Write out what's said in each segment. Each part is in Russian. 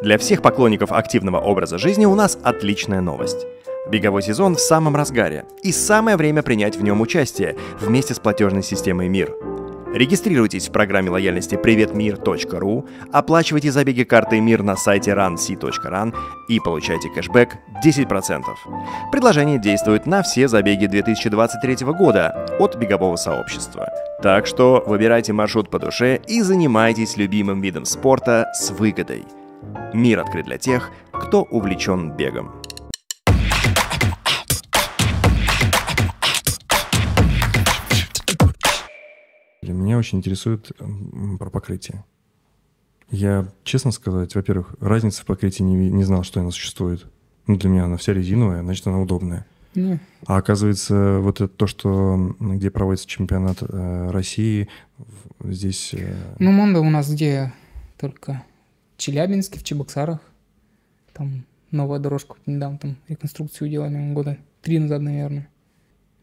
Для всех поклонников активного образа жизни у нас отличная новость. Беговой сезон в самом разгаре, и самое время принять в нем участие вместе с платежной системой МИР. Регистрируйтесь в программе лояльности приветмир.ру, оплачивайте забеги картой МИР на сайте runc.run и получайте кэшбэк 10%. Предложение действует на все забеги 2023 года от бегового сообщества. Так что выбирайте маршрут по душе и занимайтесь любимым видом спорта с выгодой. Мир открыт для тех, кто увлечен бегом. Меня очень интересует про покрытие. Я, честно сказать, во-первых, разницы в покрытии не, не знал, что она существует. Ну, для меня она вся резиновая, значит, она удобная. Не. А оказывается, вот это то, что где проводится чемпионат э, России, здесь... Э... Ну, Монда у нас где только Челябинске, в Чебоксарах. Там новая дорожка недавно там реконструкцию делали года три назад, наверное.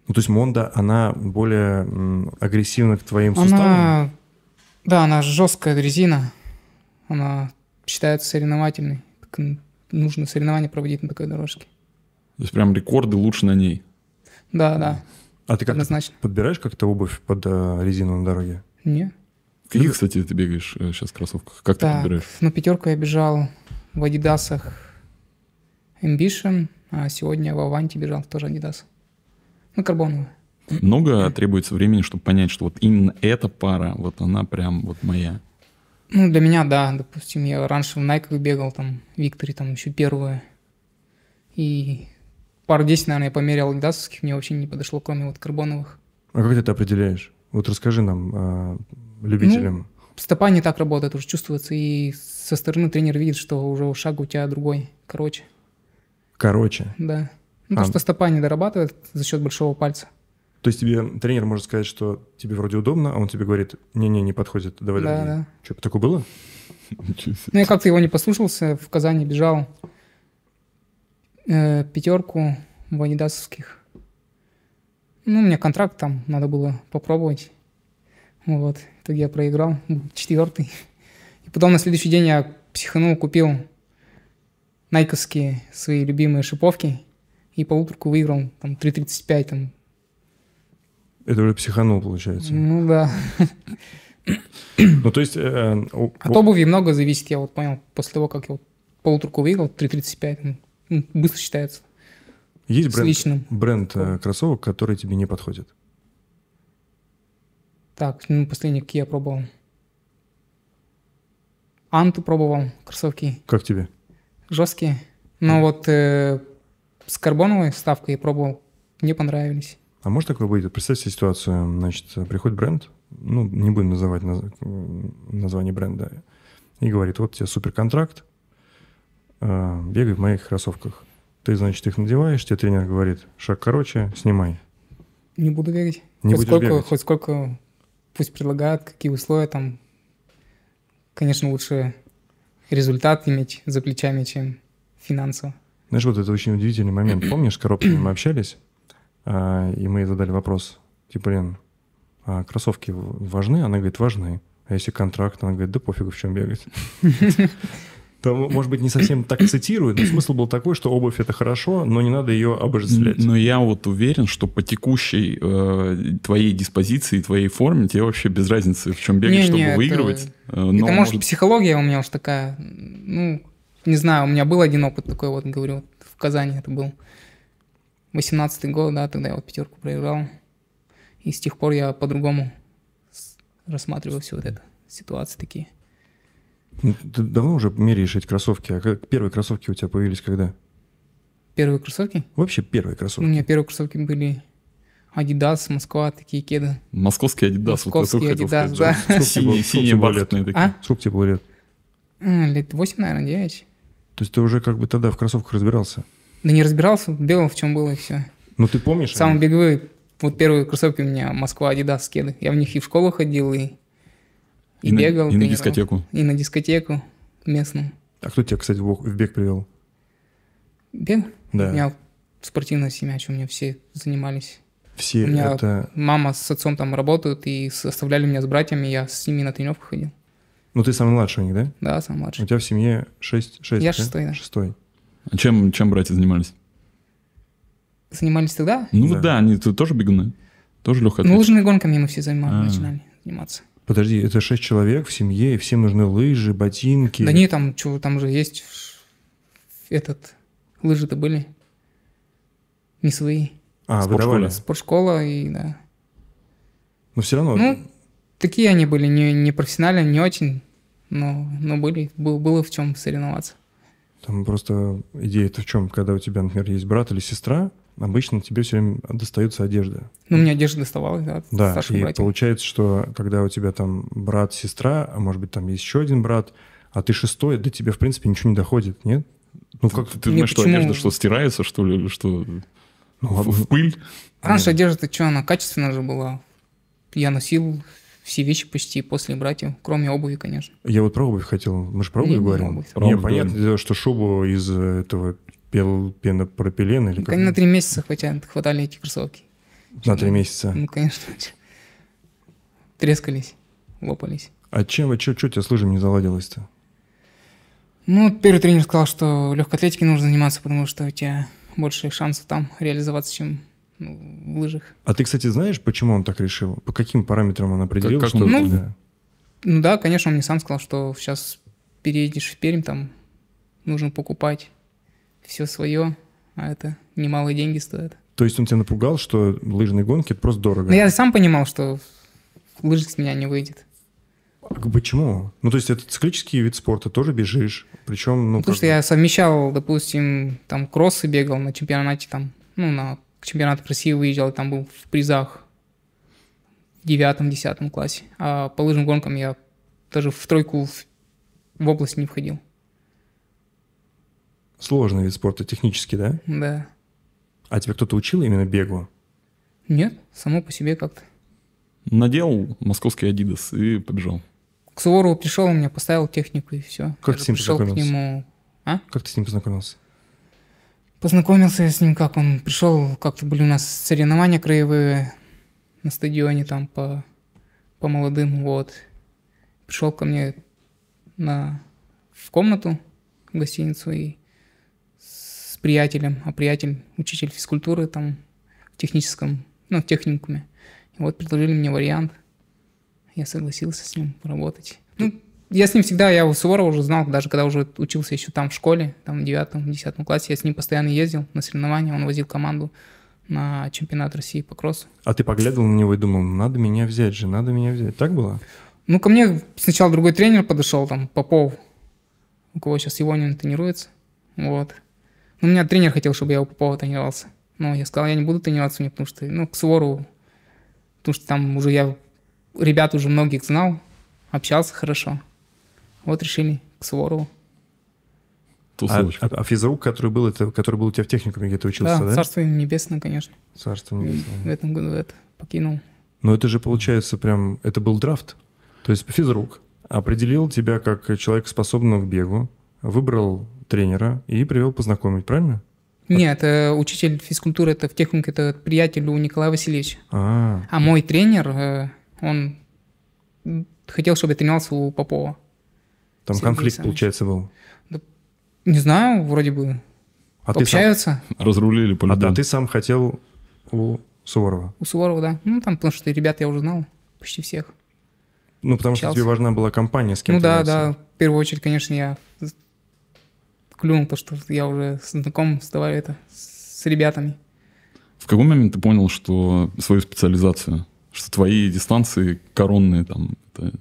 Ну, то есть Монда, она более агрессивна к твоим она... суставам? Да, она жесткая резина. Она считается соревновательной. Так нужно соревнования проводить на такой дорожке. То есть прям рекорды лучше на ней? Да, да. А ты как Однозначно. подбираешь как-то обувь под э, резину на дороге? Не. Какие, кстати, ты бегаешь э, сейчас в кроссовках? Как так, ты подбираешь? На пятерку я бежал в Адидасах Ambition, а сегодня в Аванте бежал тоже Адидас. Ну, карбоновая. Много требуется времени, чтобы понять, что вот именно эта пара, вот она прям вот моя. Ну, для меня, да. Допустим, я раньше в Nike бегал, там, в Викторе, там, еще первая. И пару десять, наверное, я померял адидасовских, мне вообще не подошло, кроме вот карбоновых. А как ты это определяешь? Вот расскажи нам, э, любителям. Ну, стопа не так работает, уже чувствуется, и со стороны тренер видит, что уже шаг у тебя другой, короче. Короче? Да. Ну, а. что стопа не дорабатывает за счет большого пальца. То есть тебе тренер может сказать, что тебе вроде удобно, а он тебе говорит, не-не, не подходит, давай да, другие. Да. Что, такое было? Ну, я как-то его не послушался, в Казани бежал э, пятерку в. Ну, у меня контракт там, надо было попробовать. Вот, в итоге я проиграл, четвертый. И потом на следующий день я психанул, купил найковские свои любимые шиповки и по утрку выиграл там 3.35 там это уже психанул, получается. Ну да. Ну, то есть... Э, От обуви много зависит, я вот понял. После того, как я вот полуторку выиграл, 3.35, ну, быстро считается. Есть бренд, бренд э, кроссовок, который тебе не подходит? Так, ну, последний какие я пробовал. Анту пробовал, кроссовки. Как тебе? Жесткие. Но вот э, с карбоновой вставкой я пробовал, мне понравились. А может такое быть? Представь себе ситуацию, значит, приходит бренд, ну, не будем называть наз... название бренда, и говорит, вот тебе суперконтракт, э, бегай в моих кроссовках. Ты, значит, их надеваешь, тебе тренер говорит, шаг короче, снимай. Не буду бегать. Не хоть будешь сколько, бегать. хоть сколько пусть предлагают, какие условия там. Конечно, лучше результат иметь за плечами, чем финансово. Знаешь, вот это очень удивительный момент. Помнишь, с коробками мы общались? А, и мы ей задали вопрос, типа, Лен, а кроссовки важны? Она говорит, важны. А если контракт? Она говорит, да пофигу, в чем бегать. То, может быть, не совсем так цитирует, но смысл был такой, что обувь это хорошо, но не надо ее обожествлять. Но я вот уверен, что по текущей э, твоей диспозиции, твоей форме тебе вообще без разницы, в чем бегать, Не, чтобы не, выигрывать. Это, э, это но может, психология у меня уж такая, ну, не знаю, у меня был один опыт такой, вот, говорю, вот в Казани это был. 18 год, да, тогда я вот пятерку проиграл. И с тех пор я по-другому рассматриваю всю вот эту ситуацию такие. Ну, Ты давно уже меряешь эти кроссовки, а как первые кроссовки у тебя появились когда? Первые кроссовки? Вообще первые У кроссовки. меня первые кроссовки были Adidas, Москва, такие кеды. Московский Адидас, Московский сказать. да. Синие, синие бархатные такие. А? Сколько тебе было лет? Лет 8, наверное, 9. То есть ты уже как бы тогда в кроссовках разбирался? Да не разбирался, бегал в чем было и все. Ну ты помнишь? Самые беговые, вот первые кроссовки у меня Москва, Adidas, кеды. Я в них и в школу ходил, и, и, И на- бегал. и на дискотеку. И на дискотеку местную. А кто тебя, кстати, в бег привел? Бег? Да. У меня спортивная семья, что у меня все занимались. Все У меня это... мама с отцом там работают и оставляли меня с братьями, я с ними на тренировку ходил. Ну, ты самый младший у них, да? Да, самый У младший. тебя в семье шесть, шесть Я да? шестой, да. Шестой. А чем, чем братья занимались? Занимались тогда? Ну Да. да, они тоже бегуны? Тоже легкая Ну, лыжными гонками мы все занимались, А. начинали заниматься. Подожди, это шесть человек в семье, и всем нужны лыжи, ботинки. Да не, там, чё, там же есть этот, лыжи-то были. Не свои. А, Спортшколе. выдавали. Спортшкола и, да. Но все равно. Ну, такие они были, не, не профессиональные, не очень, но, но были, был, было в чем соревноваться. Там просто идея-то в чем, когда у тебя, например, есть брат или сестра, обычно тебе все время достается одежда. Ну, мне одежда доставалась, да, от Да, старших и братьев. получается, что когда у тебя там брат, сестра, а может быть там есть еще один брат, а ты шестой, до тебя в принципе ничего не доходит, нет? Ну как? Ты Не, думаешь, что почему? одежда что, стирается, что ли, или что? Ну, в, ладно. в пыль? Раньше одежда, что, она качественная же была. Я носил все вещи почти после братьев, кроме обуви, конечно. Я вот про обувь хотел. Мы же про обувь говорим. обувь. Про Не, обувь понятно, говорим. что шубу из этого пел- пенопропилена или как? На три месяца хватали, хватали эти кроссовки. На три месяца. Ну, конечно. Трескались, лопались. А чем, что, что у тебя с лыжами не заладилось-то? Ну, первый тренер сказал, что легкой атлетикой нужно заниматься, потому что у тебя больше шансов там реализоваться, чем ну, в лыжах. А ты, кстати, знаешь, почему он так решил? По каким параметрам он определил, как что... он- Ну, да. Ну да, конечно, он мне сам сказал, что сейчас переедешь в Пермь, там нужно покупать все свое, а это немалые деньги стоят. То есть он тебя напугал, что лыжные гонки это просто дорого? Но я сам понимал, что лыжик с меня не выйдет. А Почему? Ну, то есть это циклический вид спорта, тоже бежишь, причем, ну, Потому как что я совмещал, допустим, там кроссы бегал на чемпионате, там, ну, на чемпионат России выезжал, там был в призах в девятом-десятом классе. А по лыжным гонкам я даже в тройку в, в область не входил. Сложный вид спорта, технически, да? Да. А тебя кто-то учил именно бегу? Нет, само по себе как-то. Надел московский Адидас и побежал. К Суворову пришел, он мне поставил технику и все. Как ты с ним пришел к познакомился? нему. А? Как ты с ним познакомился? Познакомился я с ним, как он пришел, как-то были у нас соревнования краевые на стадионе там по, по молодым, вот. Пришел ко мне на, в комнату, в гостиницу и приятелем, а приятель учитель физкультуры там в техническом, ну, в техникуме. И вот предложили мне вариант. Я согласился с ним поработать. Ну, я с ним всегда, я у Суворова уже знал, даже когда уже учился еще там в школе, там в девятом, десятом классе, я с ним постоянно ездил на соревнования, он возил команду на чемпионат России по кроссу. А ты поглядывал на него и думал, надо меня взять же, надо меня взять. Так было? Ну, ко мне сначала другой тренер подошел, там, Попов, у кого сейчас Ивонин тренируется, вот. У меня тренер хотел, чтобы я у Попова тренировался. Но я сказал, я не буду тренироваться у него, потому что, ну, к Суворову, потому что там уже я ребят уже многих знал, общался хорошо. Вот решили к Суворову. А, а- а физрук, который был, это, который был у тебя в техникуме, где ты учился, да, да? царство им небесное, конечно. Царство В небесное. этом году это покинул. Но это же получается прям, это был драфт. То есть физрук определил тебя как человека, способного к бегу, выбрал тренера и привел познакомить, правильно? Нет, учитель физкультуры, это в технике, это приятель у Николая Васильевича. А, А мой тренер, э, он хотел, чтобы я тренировался у Попова. там Сергей конфликт, Александрович. получается, был. Не знаю, вроде бы А ты, сам, общаются Разрулили по а, да, ты сам хотел у Суворова. у Суворова, да. Ну, там, потому что ребят я уже знал, почти всех. Ну, потому что Общался. тебе важна была компания, с кем ну да, да, в первую очередь, конечно, я клюнул то, что я уже знаком с, это, с ребятами. В какой момент ты понял, что свою специализацию, что твои дистанции коронные, там, это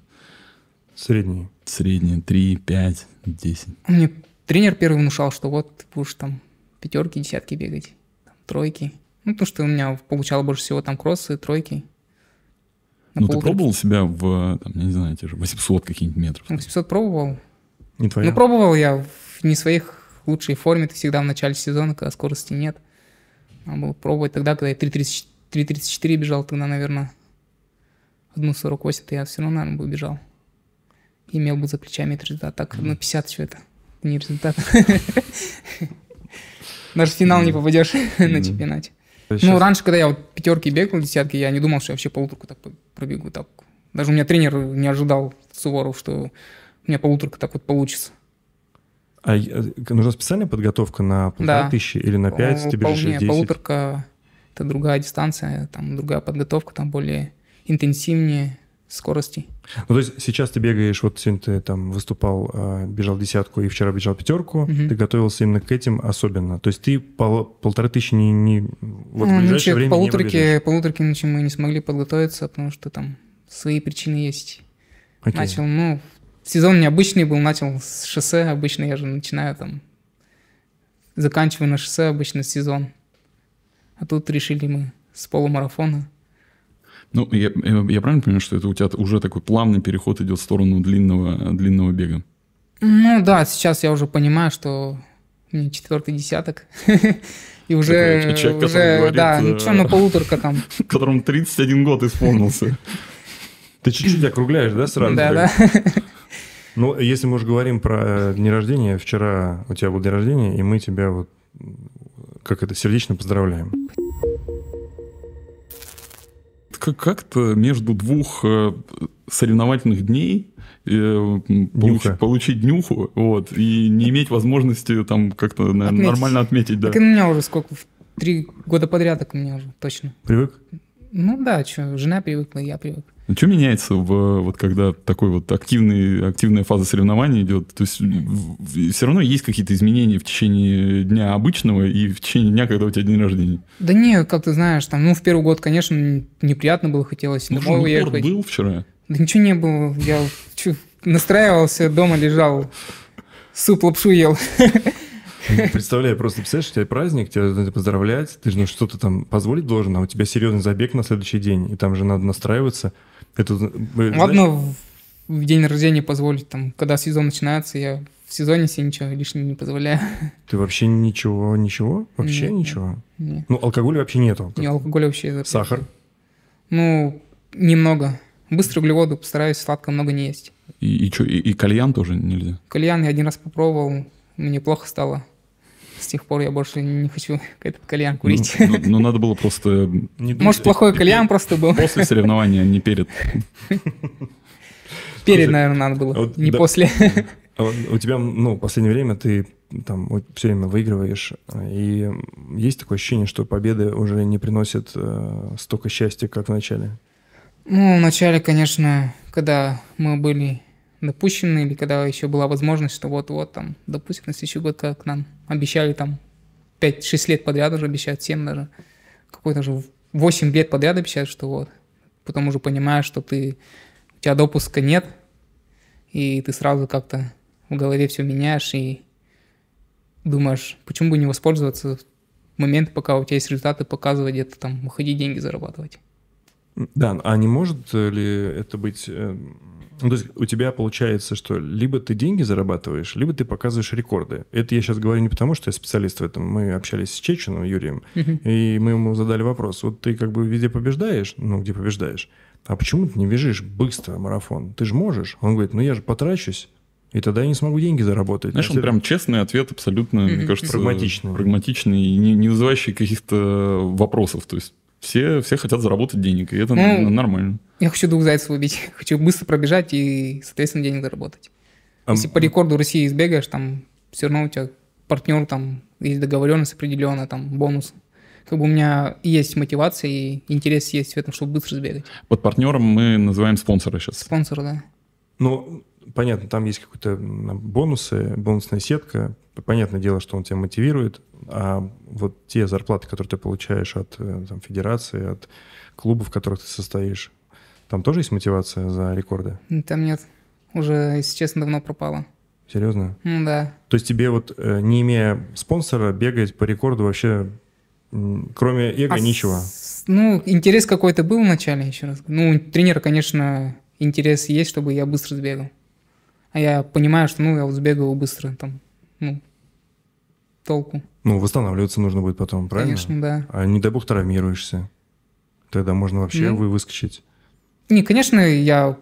Средний. средние 3, 5, 10? Мне тренер первый внушал, что вот ты будешь там пятерки, десятки бегать, там, тройки. Ну, потому что у меня получало больше всего там кроссы, тройки. Ну, ты пробовал себя в, там, не знаю, те же 800 каких-нибудь метров? 800 пробовал. Не твоя? Ну, пробовал я в не своих лучшей форме, это всегда в начале сезона, когда скорости нет. Надо было пробовать тогда, когда я 3.30 3.34 бежал, тогда, наверное, 1.48 то я все равно, наверное, бы бежал. Имел бы за плечами этот результат. Так, на 50 все это не результат. Даже в финал не попадешь на чемпионате. Ну, раньше, когда я вот пятерки бегал, десятки, я не думал, что я вообще полуторку так пробегу. Так. Даже у меня тренер не ожидал, Суворов, что у меня полуторка так вот получится. А э, нужна специальная подготовка на полторы Да. тысячи или на пять? Ты бежишь не, 10? полуторка — это другая дистанция, там другая подготовка, там более интенсивнее скорости. Ну, то есть сейчас ты бегаешь, вот сегодня ты там выступал, а, бежал десятку и вчера бежал пятерку, Мгм. ты готовился именно к этим особенно. То есть ты пол- полторы тысячи не, не- вот в ну, ближайшее ночью к время не полуторке, пробежишь. полуторке ночью мы не смогли подготовиться, потому что там свои причины есть. Окей. Начал, ну, сезон необычный был, начал с шоссе, обычно я же начинаю там, заканчиваю на шоссе обычно сезон. А тут решили мы с полумарафона. Ну, я, я- я правильно понимаю, что это у тебя уже такой плавный переход идет в сторону длинного, длинного бега? Ну да, сейчас я уже понимаю, что мне четвертый десяток. И уже, человек, уже, говорит, да, э, ну что, на полуторка там. Которому 31 год исполнился. Ты чуть-чуть округляешь, да, сразу? Да, да. Ну, если мы уже говорим про дни рождения, вчера у тебя был день рождения, и мы тебя вот, как это, сердечно поздравляем. Как- Как-то между двух э, соревновательных дней э, получить, Нюха. получить нюху, вот, и не иметь возможности там как-то, наверное, Отметить. нормально отметить, да. Так и у меня уже сколько, три года подряд, так у меня уже точно. Привык? Ну да, что, жена привыкла, я привык. Что меняется, в, вот когда такой вот активный, активная фаза соревнований идет? То есть все равно есть какие-то изменения в течение дня обычного и в течение дня, когда у тебя день рождения. Да не, как ты знаешь, там, ну, в первый год, конечно, неприятно было, хотелось Ну, домой уехать. был вчера? Да ничего не было, я чё, настраивался, дома лежал, суп лапшу ел. Представляю, просто представляешь, у тебя праздник, тебя надо поздравлять, ты же ну, что-то там позволить должен, а у тебя серьезный забег на следующий день, и там же надо настраиваться. Это, э, Ладно, в, в день рождения позволить, там, когда сезон начинается, я в сезоне себе ничего лишнего не позволяю. Ты вообще ничего, ничего? Вообще Нет, нет. ничего? Не, Ну, алкоголя вообще нету. не алкоголь вообще. запрещен. Сахар? Ну, немного. Быстрые углеводы постараюсь сладко много не есть. И, и, чё, и, и кальян тоже нельзя? Кальян я один раз попробовал, мне плохо стало. С тех пор я больше не хочу этот кальян курить. Ну, ну, ну, надо было просто Не Может, плохой кальян просто был. после соревнования, а не перед. Перед, наверное, надо было, а не после. А У тебя, ну, в последнее время ты там все время выигрываешь, и есть такое ощущение, что победы уже не приносят э, столько счастья, как в начале. Ну, вначале, конечно, когда мы были допущены, или когда еще была возможность, что вот-вот там, допустим, на следующий год, как нам обещали там 5-6 лет подряд уже обещают, 7 даже, какой-то же 8 лет подряд обещают, что вот. Потом уже понимаешь, что ты, у тебя допуска нет, и ты сразу как-то в голове все меняешь и думаешь, почему бы не воспользоваться в момент, пока у тебя есть результаты, показывать где-то там, уходить деньги зарабатывать. Да, а не может ли это быть... ну, то есть у тебя получается, что либо ты деньги зарабатываешь, либо ты показываешь рекорды. Это я сейчас говорю не потому, что я специалист в этом. Мы общались с Чеченом Юрием, и мы ему задали вопрос. Вот ты как бы везде побеждаешь, ну, где побеждаешь, а почему ты не бежишь быстро марафон? Ты же можешь. Он говорит, ну я же потрачусь, и тогда я не смогу деньги заработать. Знаешь, он прям честный ответ, абсолютно, мне кажется, Прагматичный. прагматичный и не, не вызывающий каких-то вопросов. То есть все, все хотят заработать денег, и это Ну, нормально. Я хочу двух зайцев убить. Хочу быстро пробежать и, соответственно, денег заработать. А Если по рекорду России избегаешь, там все равно у тебя партнер, там есть договоренность определенная, там бонус. Как бы у меня есть мотивация и интерес есть в этом, чтобы быстро сбегать. Под партнером мы называем спонсора сейчас. Спонсор, да. Ну, понятно, там есть какие-то бонусы, бонусная сетка. Понятное дело, что он тебя мотивирует. А вот те зарплаты, которые ты получаешь от э, там, федерации, от клубов, в которых ты состоишь, там тоже есть мотивация за рекорды? Там нет. Уже, если честно, давно пропало. Серьезно? Ну да. То есть тебе вот, э, не имея спонсора, бегать по рекорду вообще, кроме эго, А ничего? с- Ну, интерес какой-то был вначале, еще раз. Ну, тренера, конечно, интерес есть, чтобы я быстро сбегал. А я понимаю, что, ну, я вот сбегал быстро, там, ну, толку. Ну, восстанавливаться нужно будет потом, правильно? Конечно, да. А не дай бог травмируешься. Тогда можно вообще Ну. вы выскочить. Не, конечно, я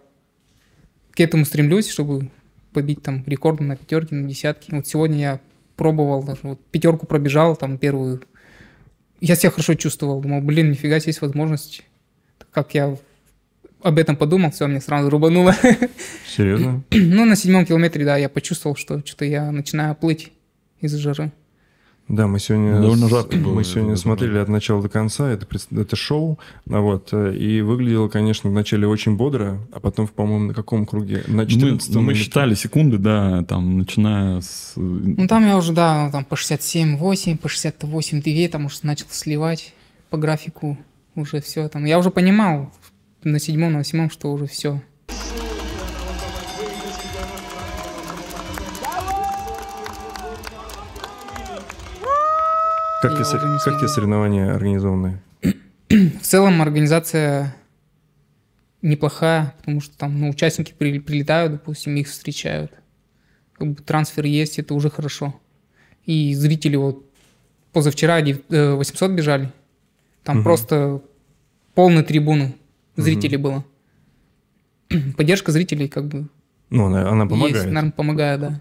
к этому стремлюсь, чтобы побить там рекорды на пятерки, на десятки. Вот сегодня я пробовал даже, вот пятерку пробежал, там первую. Я себя хорошо чувствовал. Думал, блин, нифига себе есть возможность. Как я об этом подумал, все, мне сразу рубануло. Серьезно? ну, на седьмом километре, да, я почувствовал, что что-то я начинаю плыть из-за жары. Да, мы сегодня, Довольно жарко было, мы сегодня смотрели от начала до конца, это, это шоу, а вот, и выглядело, конечно, вначале очень бодро, а потом, по-моему, на каком круге? На Мы, 14 мы считали секунды, да, там, начиная с... Ну, там я уже, да, там по 67-8, по 68-2, там уже начал сливать по графику уже все. Там. Я уже понимал на седьмом, на восьмом, что уже все. Как, те, как те соревнования организованы? В целом организация неплохая, потому что там ну, участники при- прилетают, допустим, их встречают. Как бы трансфер есть, это уже хорошо. И зрители вот позавчера дев- э, 800 бежали. Там Мгм. просто полные трибуны зрителей было. Поддержка зрителей как бы Ну, она, она помогает. есть, наверное, помогает, да.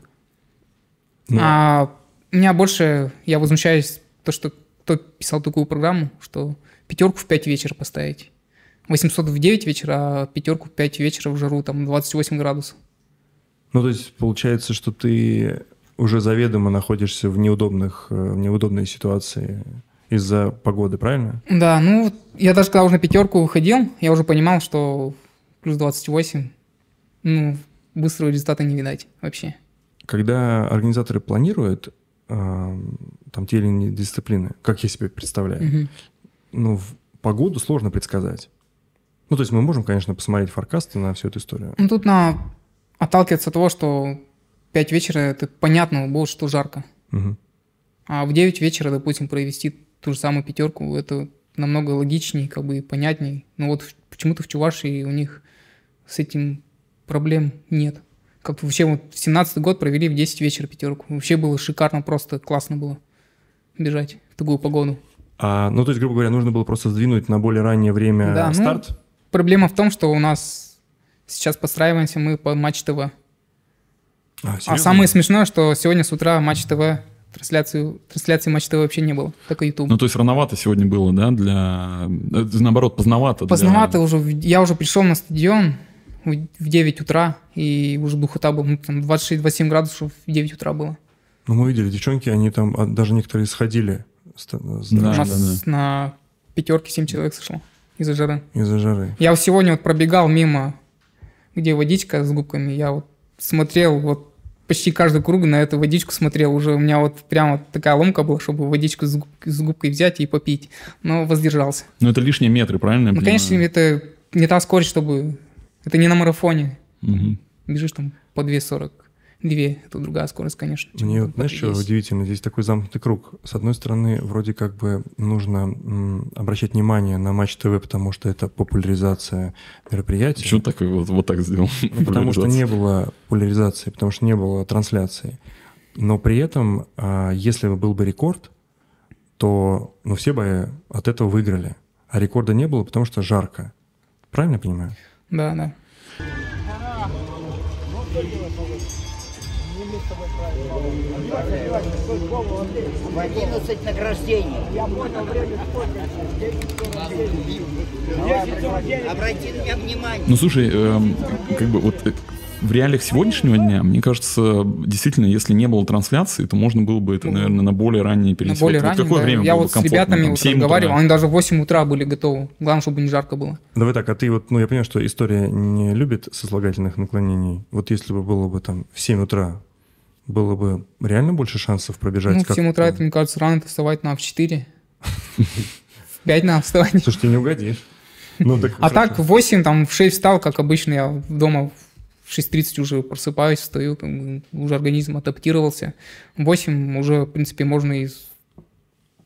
Ну, А у меня больше, я возмущаюсь, то, что кто писал такую программу, что пятерку в 5 вечера поставить. 800 в 9 вечера, а пятерку в 5 вечера в жару, там 28 градусов. ну, то есть получается, что ты уже заведомо находишься в неудобных, э, в неудобной ситуации из-за погоды, правильно? Да, ну, я даже когда уже на пятерку выходил, я уже понимал, что плюс 28, ну, быстрого результата не видать вообще. Когда организаторы планируют там те или иные дисциплины, как я себе представляю, ну, в погоду сложно предсказать. Ну, то есть мы можем, конечно, посмотреть форкасты на всю эту историю. Ну, тут на отталкиваться от того, что 5 вечера, это понятно было, что жарко. Мгм. А в 9 вечера, допустим, провести ту же самую пятерку, это намного логичнее, как бы и понятней. Но вот в- почему-то в Чувашии у них с этим проблем нет. Как вообще вот 17 год провели в 10 вечера пятерку. Вообще было шикарно, просто классно было бежать в такую погоду. А, ну, то есть, грубо говоря, нужно было просто сдвинуть на более раннее время Да, ну, старт. Проблема в том, что у нас сейчас подстраиваемся мы по Матч ТВ. А, А серьезно? самое смешное, что сегодня с утра Матч ТВ, трансляцию, трансляции Матч ТВ вообще не было, только YouTube. Ну, то есть рановато сегодня было, да, для... э, Наоборот, поздновато. для- Поздновато уже, в- я уже пришел на стадион в в 9 утра, и уже духота была, ну, там 26-27 градусов в 9 утра было. Ну, мы видели, девчонки, они там, а, даже некоторые сходили с- с- Да, У да, нас на пятерке 7 человек сошло из-за жары. из-за жары. Я сегодня вот пробегал мимо, где водичка с губками, я вот смотрел вот почти каждый круг на эту водичку смотрел, уже у меня вот прям вот такая ломка была, чтобы водичку с, губ- с губкой взять и попить, но воздержался. Ну, это лишние метры, правильно? Ну, конечно, это не та скорость, чтобы... Это не на марафоне. Мгм. Бежишь там по 2.42, это другая скорость, конечно. Мне вот, знаешь, что 3.10. удивительно? Здесь такой замкнутый круг. С одной стороны, вроде как бы нужно м, обращать внимание на Матч ТВ, потому что это популяризация мероприятия. Почему так вот, вот так сделал? Ну, потому что не было популяризации, потому что не было трансляции. Но при этом, а, если бы был бы рекорд, то ну, все бы от этого выиграли. А рекорда не было, потому что жарко. Правильно я понимаю? Да, да. В 11 награждений. Обрати на меня внимание. Ну, слушай, эм, как бы вот э, в реалиях сегодняшнего дня, мне кажется, действительно, если не было трансляции, то можно было бы это, наверное, на более раннее На перенести. более Вот раннее, какое да. время Я вот с ребятами Там, вот 7 утра? разговаривал, они даже в 8 утра были готовы. Главное, чтобы не жарко было. Давай так, а ты вот, ну я понимаю, что история не любит сослагательных наклонений. Вот если бы было бы там в 7 утра, было бы реально больше шансов пробежать? Ну, в как- 7 утра, это, мне кажется, рано вставать надо в 4. В 5 надо вставать. Слушай, тебе не угодишь. Ну, так А хорошо. так в 8, там, в 6 встал, как обычно, я дома в 6.30 уже просыпаюсь, встаю, как бы уже организм адаптировался. В 8 уже, в принципе, можно и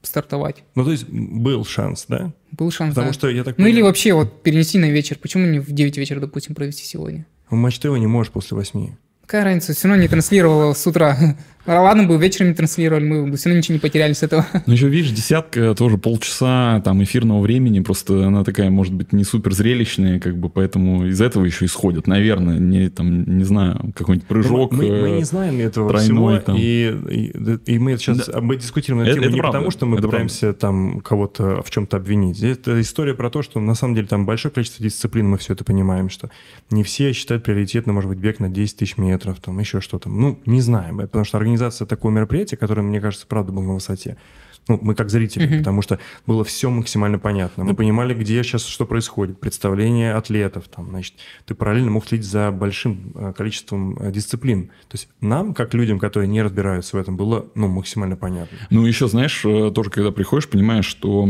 стартовать. Ну, то есть был шанс, да? Был шанс, Потому да. что я так Ну или понимаю, вообще вот перенести на вечер. Почему не в 9 вечера, допустим, провести сегодня? в Матч ТВ не можешь после 8. Какая разница, все равно не транслировала с утра ладно бы вечером транслировали, мы бы все равно ничего не потеряли с этого. Ну, еще, видишь, десятка тоже полчаса там эфирного времени, просто она такая, может быть, не супер зрелищная, как бы, поэтому из этого еще исходят, наверное, не, там, не знаю, какой-нибудь прыжок. Мы, мы э, не знаем этого тройной всего, там. и, и, и мы сейчас мы дискутируем на Это- тему это не правда, потому, что мы это пытаемся там кого-то в чем-то обвинить. Это история про то, что на самом деле там большое количество дисциплин, мы все это понимаем, что не все считают приоритетно, может быть, бег на 10 тысяч метров, там еще что-то. Ну, не знаем, Это потому что организация такого мероприятия, которое, мне кажется, правда было на высоте. Ну, мы как зрители, Мгм. потому что было все максимально понятно. Мы понимали, где сейчас что происходит, представление атлетов, там, значит, ты параллельно мог следить за большим э, количеством э, дисциплин. То есть нам, как людям, которые не разбираются в этом, было, ну, максимально понятно. Ну, еще, знаешь, э, тоже, когда приходишь, понимаешь, что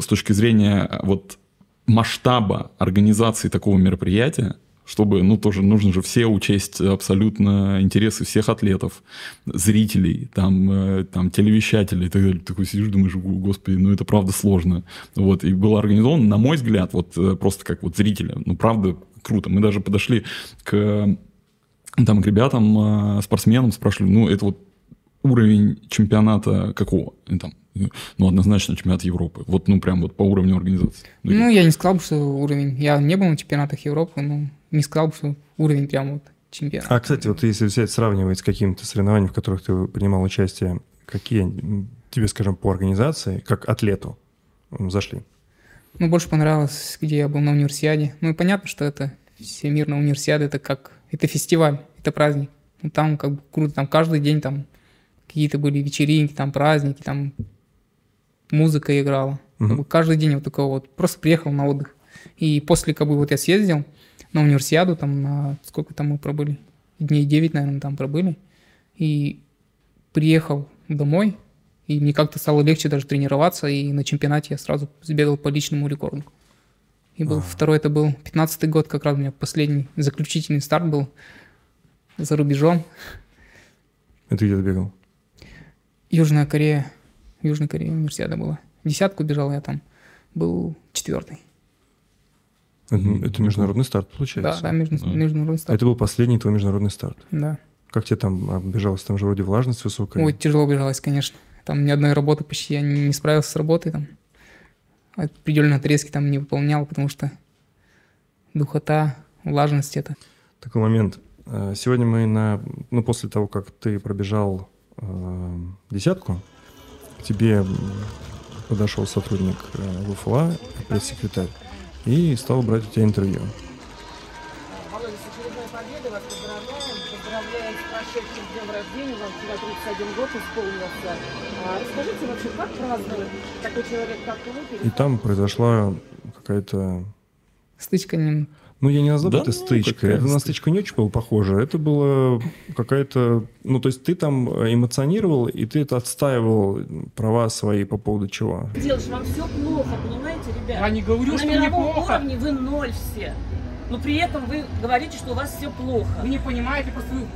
с точки зрения вот масштаба организации такого мероприятия, чтобы, ну, тоже нужно же все учесть абсолютно интересы всех атлетов, зрителей, там, э, там телевещателей и так далее. Такой сидишь, думаешь, «О, господи, ну это правда сложно. Вот, и было организовано, на мой взгляд, вот э, просто как вот зрителя, ну, правда круто. Мы даже подошли к там к ребятам, э, спортсменам, спрашивали, ну, это вот уровень чемпионата какого? Там, э, ну, однозначно чемпионат Европы. Вот, ну, прям вот по уровню организации. Ну, Ну, я не сказал бы, что уровень... Я не был на чемпионатах Европы, но не сказал бы, что уровень прям вот чемпионат. А, кстати, вот если взять, сравнивать с какими-то соревнованиями, в которых ты принимал участие, какие тебе, скажем, по организации, как атлету, зашли? Ну, больше понравилось, где я был на универсиаде. Ну, и понятно, что это всемирная универсиада, это как... Это фестиваль, это праздник. Ну, там как бы круто, там каждый день там какие-то были вечеринки, там праздники, там музыка играла. Как бы каждый день вот такого вот. Просто приехал на отдых. И после, как бы, вот я съездил на универсиаду, там, на сколько там мы пробыли? Дней 9, наверное, там пробыли. И приехал домой, и мне как-то стало легче даже тренироваться, и на чемпионате я сразу сбегал по личному рекорду. И был второй, это был 15-й год, как раз у меня последний, заключительный старт был за рубежом. Это где ты бегал? Южная Корея, Южная Корея универсиада была. Десятку бежал я там, был четвертый. Это, международный старт, Да, получается. да, между- Да. международный старт. Это был последний твой международный старт. Да. Как тебе там а, бежалось? Там же вроде влажность высокая. Ой, тяжело бежалось, конечно. Там ни одной работы почти я не, не справился с работой там. Определенные отрезки там не выполнял, потому что духота, влажность это. Такой момент. Э, Сегодня мы на, ну, после того, как ты пробежал э, десятку, к тебе подошел сотрудник э, ВФЛА, пресс-секретарь, и стал брать у тебя интервью. Володя, с очередной победой вас поздравляем. Поздравляем с прошедшим днем рождения. Вам вчера 31 год исполнился. А, расскажите вообще, как празднует такой человек, как вы? И там произошла какая-то... Стычка не... Ну, я не назову Да, это стычкой. Это на стычку не очень было похоже. Это было какая-то... Ну, то есть ты там эмоционировал, и ты это отстаивал права свои по поводу чего? Делаешь, вам все плохо, понимаете, ребят? Я не говорю, На что мировом неплохо. уровне вы ноль все. Но при этом вы говорите, что у вас все плохо. Вы не понимаете, просто вы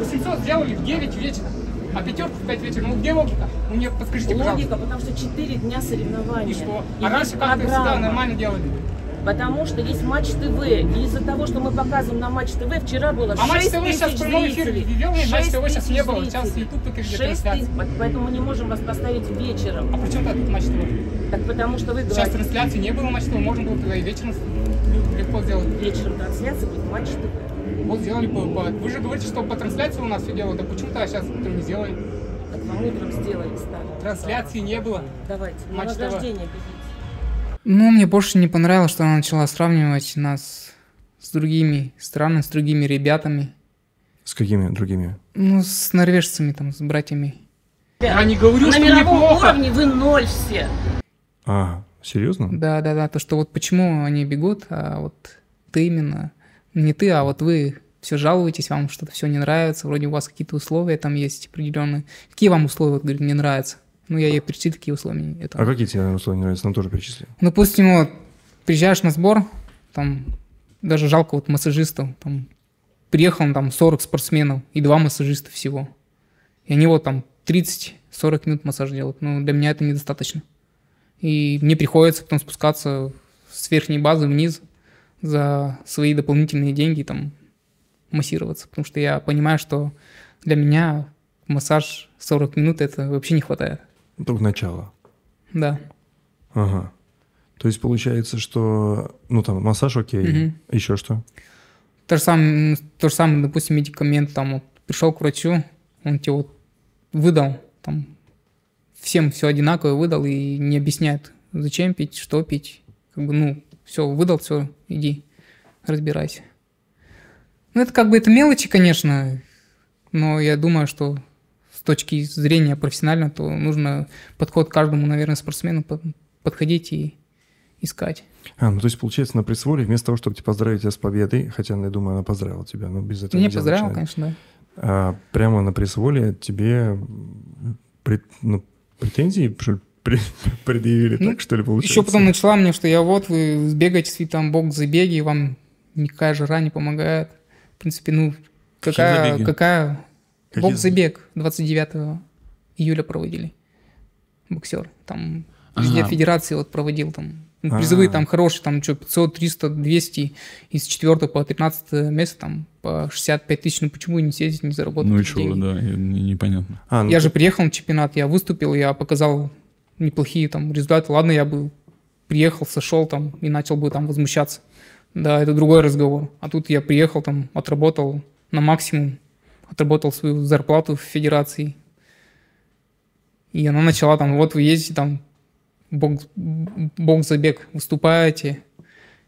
800 сделали в 9 вечера, а пятерку в 5 вечера. Ну где логика? Ну мне подскажите, Логика, пожалуйста. потому что 4 дня соревнований. И что? И А раньше как-то всегда нормально делали. Потому что есть Матч ТВ. И из-за того, что мы показываем на Матч ТВ, вчера было А Матч 6 ТВ сейчас тысяч прямой эфир ввел, и Матч 6 ТВ сейчас не тысяч было. Сейчас. YouTube только ведет 6 трансляцию. тысяч, поэтому мы не можем вас поставить вечером. А при чем тут Матч ТВ? Так потому что вы Сейчас говорите, трансляции не было Матч ТВ, можно было тогда и вечером легко сделать. вечером трансляция будет Матч ТВ. Вот сделали по, по- Вы же говорите, что по трансляции у нас все делают, а почему тогда сейчас утром не сделали? Так вам утром сделали старт. Трансляции не было. Давайте, Матч ТВ. Ну, мне больше не понравилось, что она начала сравнивать нас с другими странами, с другими ребятами. С какими другими? Ну, с норвежцами, там, с братьями. Я не говорю, на что мировом неплохо. уровне вы ноль все. А, серьезно? Да, да, да. То, что вот почему они бегут, а вот ты именно, не ты, а вот вы все жалуетесь, вам что-то все не нравится, вроде у вас какие-то условия там есть определенные. Какие вам условия, вот, говорит, не нравятся? Ну, я ей перечислил, какие условия. Это. А какие тебе условия не нравятся? Нам тоже перечисли. Ну, допустим, вот, приезжаешь на сбор, там, даже жалко вот массажистов, там, приехал там 40 спортсменов и два массажиста всего. И они вот там 30-40 минут массаж делают. Ну, для меня это недостаточно. И мне приходится потом спускаться с верхней базы вниз за свои дополнительные деньги, там, массироваться. Потому что я понимаю, что для меня массаж 40 минут это вообще не хватает. Только начало. Да. Ага. То есть получается, что, ну там, массаж окей, Мгм. еще что? То же самое, то же самое, допустим, медикамент, там, вот, пришел к врачу, он тебе вот выдал, там, всем все одинаково выдал и не объясняет, зачем пить, что пить. Как бы, ну, все, выдал, все, иди, разбирайся. Ну, это как бы, это мелочи, конечно, но я думаю, что точки зрения профессионально, то нужно подход к каждому, наверное, спортсмену под- подходить и искать. А, ну то есть получается на пресс-воле вместо того, чтобы поздравить тебя с победой, хотя, я думаю, она поздравила тебя, но без этого Меня нельзя поздравил, начинать. конечно, да. А прямо на пресс-воле тебе пред- ну, претензии предъявили, Ну, так что ли, получается? Еще потом начала мне, что я вот, вы сбегаете свои там бог забеги, вам никакая жара не помогает. В принципе, ну, какая, какая Какие бог забеги? забег 29 июля проводили. Боксер. Там везде Ага. федерации вот проводил там. ну, А. Призовые там хорошие, там что, 500, 300, 200, из 4 по 13 место там по 65 тысяч, ну почему не съездить, не заработать? Ну и что, деньги? да, непонятно. А, ну Я ты- же приехал на чемпионат, я выступил, я показал неплохие там результаты. Ладно, я бы приехал, сошел там и начал бы там возмущаться. Да, это другой разговор. А тут я приехал там, отработал на максимум, отработал свою зарплату в федерации. И она начала там, вот вы ездите там, бог, бог забег, выступаете,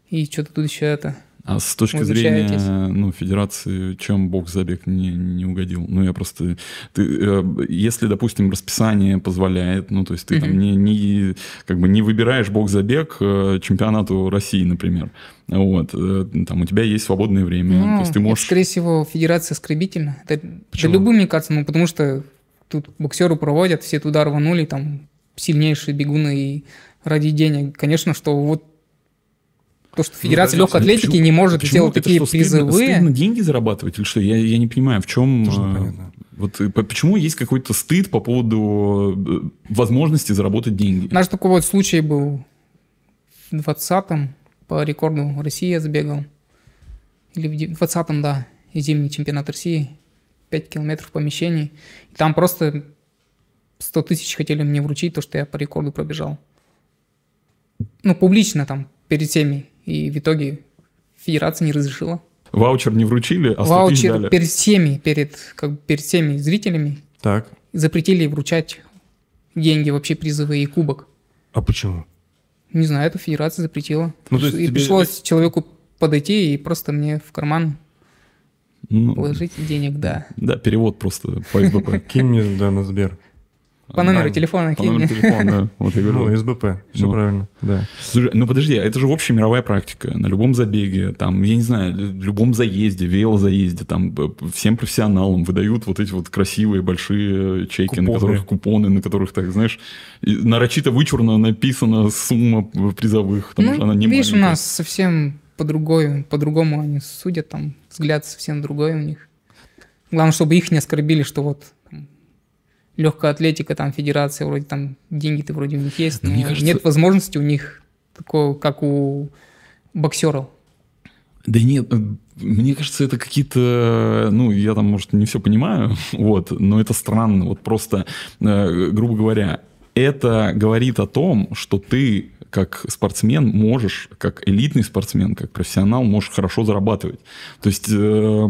и что-то тут еще это. А с точки зрения ну, федерации, чем бокс забег не, не угодил? Ну, я просто... Ты, э, если, допустим, расписание позволяет, ну, то есть ты там не, не, как бы не выбираешь бокс забег э, чемпионату России, например, вот, э, там у тебя есть свободное время, Ну, то есть ты это, можешь... скорее всего, федерация оскорбительна. Это да Почему? любым, мне кажется, ну, потому что тут боксеры проводят, все туда рванули, там, сильнейшие бегуны и ради денег. Конечно, что вот то, что Федерация Ну, легкой атлетики почему- не может почему? сделать Это такие что, стыдно- призовые. Стыдно деньги зарабатывать или что? Я, я не понимаю, в чем... Тоже э, непонятно. Вот э, по- почему есть какой-то стыд по поводу э, возможности заработать деньги? Наш такой вот случай был в 20-м, по рекорду России я сбегал. Или в де- 20-м, да, зимний чемпионат России. 5 километров помещений. И там просто 100 тысяч хотели мне вручить, то, что я по рекорду пробежал. Ну, публично там, перед всеми. И в итоге федерация не разрешила. Ваучер не вручили, а 100 тысяч Ваучер дали. перед всеми, перед, как бы перед всеми зрителями Так, запретили вручать деньги, вообще призовые и кубок. а почему? Не знаю, это федерация запретила. Ну, то есть и тебе- пришлось человеку подойти и просто мне в карман Ну, положить денег, да. Да, перевод просто по СБП. Кинь мне, да, на Сбер. По номеру Да, телефона По номеру мне. телефона, да. Вот я Ну, говорю. СБП, все Ну. правильно, да. Слушай, ну подожди, а это же общая мировая практика. На любом забеге, там, я не знаю, в любом заезде, велозаезде, там, всем профессионалам выдают вот эти вот красивые большие чеки, на которых купоны, на которых, так, знаешь, нарочито вычурно написана сумма призовых, потому что она Ну, не видишь, у нас совсем по-другому, по-другому они судят, там взгляд совсем другой у них. Главное, чтобы их не оскорбили, что вот легкая атлетика, там федерация, вроде там деньги-то вроде у них есть, Но но мне кажется- нет возможности у них такого, как у боксеров. Да нет, э, мне кажется, это какие-то, ну, я там, может, не все понимаю, вот, но это странно, вот просто, э, грубо говоря, это говорит о том, что ты как спортсмен можешь, как элитный спортсмен, как профессионал, можешь хорошо зарабатывать. То есть э,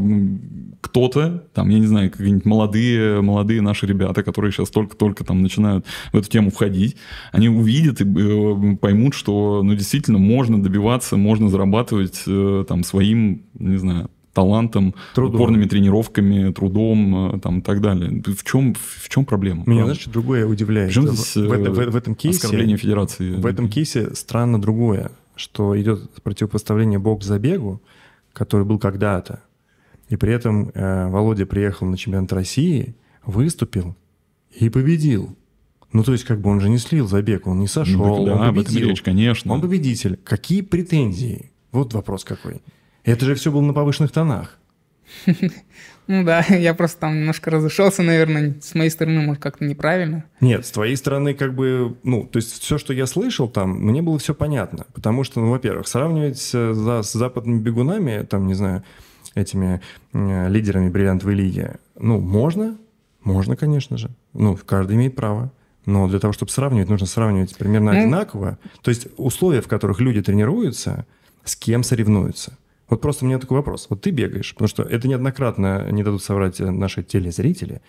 кто-то, там, я не знаю, какие-нибудь молодые, молодые наши ребята, которые сейчас только-только там начинают в эту тему входить, они увидят и э, поймут, что, ну, действительно, можно добиваться, можно зарабатывать э, там своим, не знаю, талантом, Трудом. упорными тренировками, трудом, э, там, и так далее. В чем, в чем проблема? Меня, правда? знаешь, другое удивляет. В- здесь, в, э, этом- в- в этом кейсе, оскорбление федерации? в этом кейсе странно другое, что идет противопоставление бокс забегу, который был когда-то, и при этом э, Володя приехал на чемпионат России, выступил и победил. Ну, то есть, как бы он же не слил забег, он не сошел, Ну, да, он об этом победил. речь, конечно. Он победитель. Какие претензии? Вот вопрос какой. Это же все было на повышенных тонах. Ну да, я просто там немножко разошелся, наверное, с моей стороны, может, как-то неправильно. Нет, с твоей стороны, как бы, ну, то есть все, что я слышал там, мне было все понятно. Потому что, ну, во-первых, сравнивать с, за- с западными бегунами, там, не знаю, этими э, лидерами бриллиантовой лиги, ну, можно, Можно, конечно же. Ну, каждый имеет право. Но для того, чтобы сравнивать, нужно сравнивать примерно Ну. одинаково. То есть условия, в которых люди тренируются, с кем соревнуются. Вот просто у меня такой вопрос. Вот ты бегаешь, потому что это неоднократно не дадут соврать э, наши телезрители.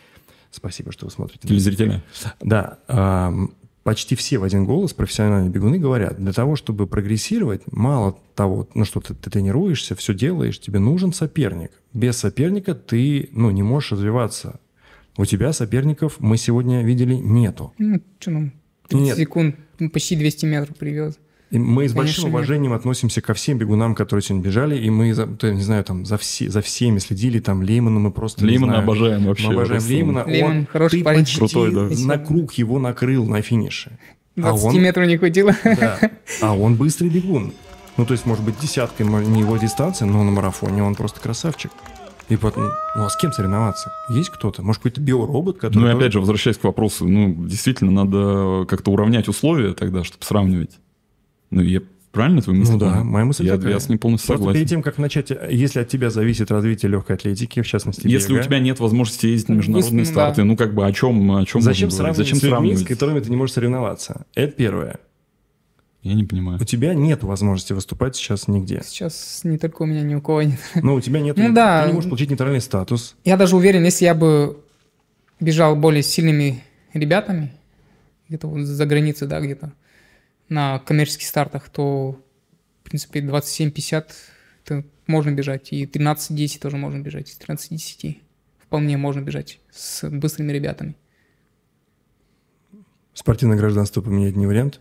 Спасибо, что вы смотрите. Телезрители. Да, ам, почти все в один голос профессиональные бегуны говорят, для того, чтобы прогрессировать, мало того, ну что ты, ты тренируешься, все делаешь, тебе нужен соперник. Без соперника ты, ну, не можешь развиваться. У тебя соперников, мы сегодня видели, нету. Ну, что нам, 30 Нет. секунд, ну, почти 200 метров привез. И мы с Конечно, большим нет. уважением относимся ко всем бегунам, которые сегодня бежали, и мы, за, то, я не знаю, там, за, все, за всеми следили, там, Леймана мы просто не Леймана знаю. обожаем вообще. Мы обожаем. Леймана. Лейман Он- хороший ты парень. почти Крутой, да. на круг его накрыл на финише. А 20 он- метров не хватило. Да. А он быстрый бегун. Ну, то есть, может быть, десяткой не его дистанция, но на марафоне он просто красавчик. И потом, ну а с кем соревноваться? Есть кто-то? Может, какой-то биоробот, который... Ну и опять же, возвращаясь к вопросу, ну, действительно, надо как-то уравнять условия тогда, чтобы сравнивать. Ну, я правильно твою мысль Ну да, моя мысль я, такая. я с ней полностью Просто согласен. перед тем, как начать, если от тебя зависит развитие легкой атлетики, в частности, Если у бега, тебя нет возможности ездить на международные Есть, ну да. старты, ну как бы о чем, о чем зачем сравнивать Зачем с людьми, сравнивать? с которыми ты не можешь соревноваться? Это первое. Я не понимаю. У тебя нет возможности выступать сейчас нигде. Сейчас не только у меня, ни у кого нет. Ну, у тебя нет... Ну да. Ты не можешь получить нейтральный статус. Я даже уверен, если я бы бежал более сильными ребятами, где-то вот за границей, да, где-то, на коммерческих стартах, то, в принципе, 27-50 это можно бежать, и 13-10 тоже можно бежать, и 13-10 вполне можно бежать с быстрыми ребятами. Спортивное гражданство поменять не вариант.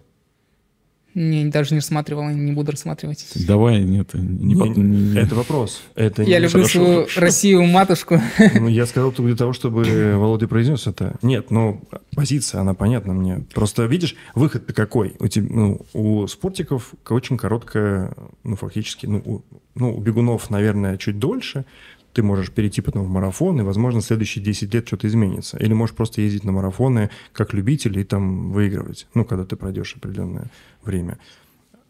Не, даже не рассматривал, не буду рассматривать. Давай, нет, не, Не- не- Это вопрос. Это Я не- люблю Хорошо. свою Россию, матушку. Ну, я сказал только для того, чтобы Володя произнес это. Нет, ну, позиция, она понятна мне. Просто, видишь, выход-то какой? У, тебя, ну, у спортиков очень короткая, ну, фактически, ну у, ну, у бегунов, наверное, чуть дольше. Ты можешь перейти потом в марафон, и, возможно, следующие 10 лет что-то изменится. Или можешь просто ездить на марафоны как любитель и там выигрывать, ну, когда ты пройдешь определенное время.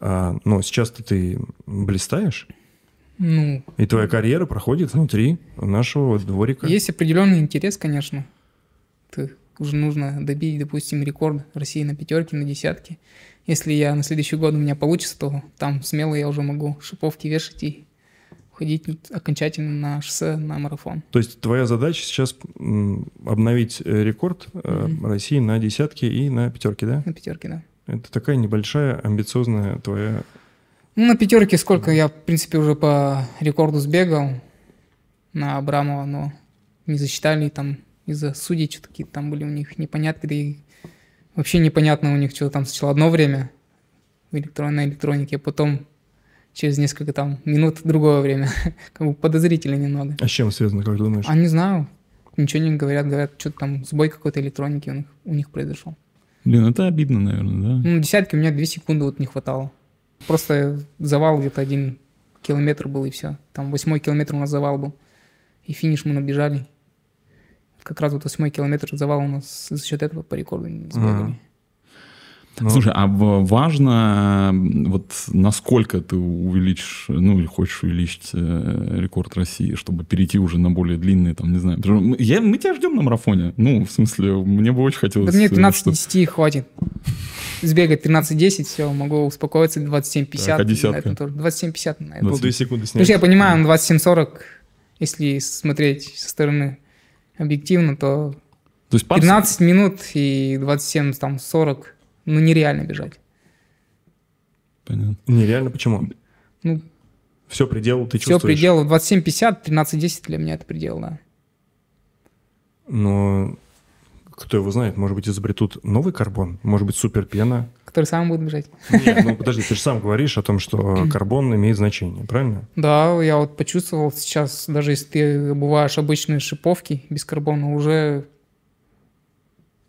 А, но сейчас-то ты блистаешь, Ну, и твоя карьера проходит внутри нашего дворика. Есть определенный интерес, конечно. Это уже нужно добить, допустим, рекорд России на пятерке, на десятке. Если я на следующий год у меня получится, то там смело я уже могу шиповки вешать и уходить окончательно на шоссе, на марафон. То есть твоя задача сейчас обновить э, рекорд Мгм. России на десятке и на пятерке, да? На пятерке, да. Это такая небольшая, амбициозная твоя... Ну, на пятерке сколько? Я, в принципе, уже по рекорду сбегал на Абрамова, но не засчитали там из-за судей, что-то какие-то там были у них непонятки, да и вообще непонятно у них, что там сначала одно время в электронной электронике, а потом через несколько там минут другое время. как бы подозрительно немного. А с чем связано, как думаешь? А не знаю, ничего не говорят, говорят, что-то там сбой какой-то электроники у них, у них произошел. Блин, это обидно, наверное, да? Ну, на десятке у меня две секунды вот не хватало. Просто завал где-то один километр был, и все. Там восьмой километр у нас завал был. И финиш мы набежали. Как раз вот восьмой километр завал у нас за счет этого по рекорду не сбегали. Ну, Слушай, а важно, вот насколько ты увеличишь, ну или хочешь увеличить э, рекорд России, чтобы перейти уже на более длинные, там, не знаю. Потому Я, мы тебя ждем на марафоне. Ну, в смысле, мне бы очень хотелось... Да мне э, 13-10 хватит. Сбегать 13-10, все, могу успокоиться, 27-50. Так, а десятка? этом тоже. 27-50 на этом. 20. две секунды Потому снять. что я понимаю, на 27-40, если смотреть со стороны объективно, то То есть пар- 15 минут и 27, там, 40, ну, нереально бежать. Понятно. Нереально, почему? Ну, Все предел ты все чувствуешь. предел 27-50, 13-10 для меня это предел, да. Но кто его знает, может быть, изобретут новый карбон, может быть, суперпена. Который сам будет бежать. Нет, ну подожди, ты же сам говоришь о том, что карбон имеет значение, правильно? Да, я вот почувствовал сейчас, даже если ты обуваешь обычные шиповки без карбона, уже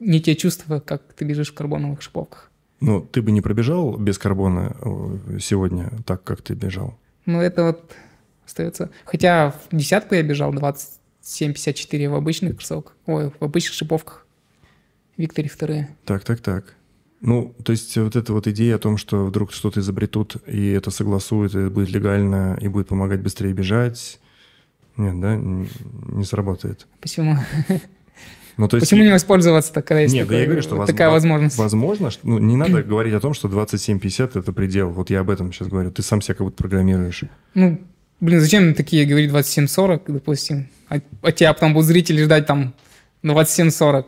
не те чувства, как ты бежишь в карбоновых шиповках. Ну, ты бы не пробежал без карбона э, сегодня так, как ты бежал. Ну, это вот остается... Хотя в десятку я бежал 27-54 в обычных кроссовках, ой, в обычных шиповках. Викторе вторые. Так, так, так. Ну, то есть вот эта вот идея о том, что вдруг что-то изобретут, и это согласуют, и это будет легально, и будет помогать быстрее бежать, нет, да, не сработает. Почему? Ну, то есть... Почему не воспользоваться, когда есть Нет, да такой- я говорю, что воз- такая во- возможность? Возможно, что, ну, не надо говорить о том, что 27-50 это предел. Вот я об этом сейчас говорю. Ты сам себя как будто программируешь. Ну, блин, зачем такие говорить 27-40, допустим, а, а тебя потом будут зрители ждать там 27-40,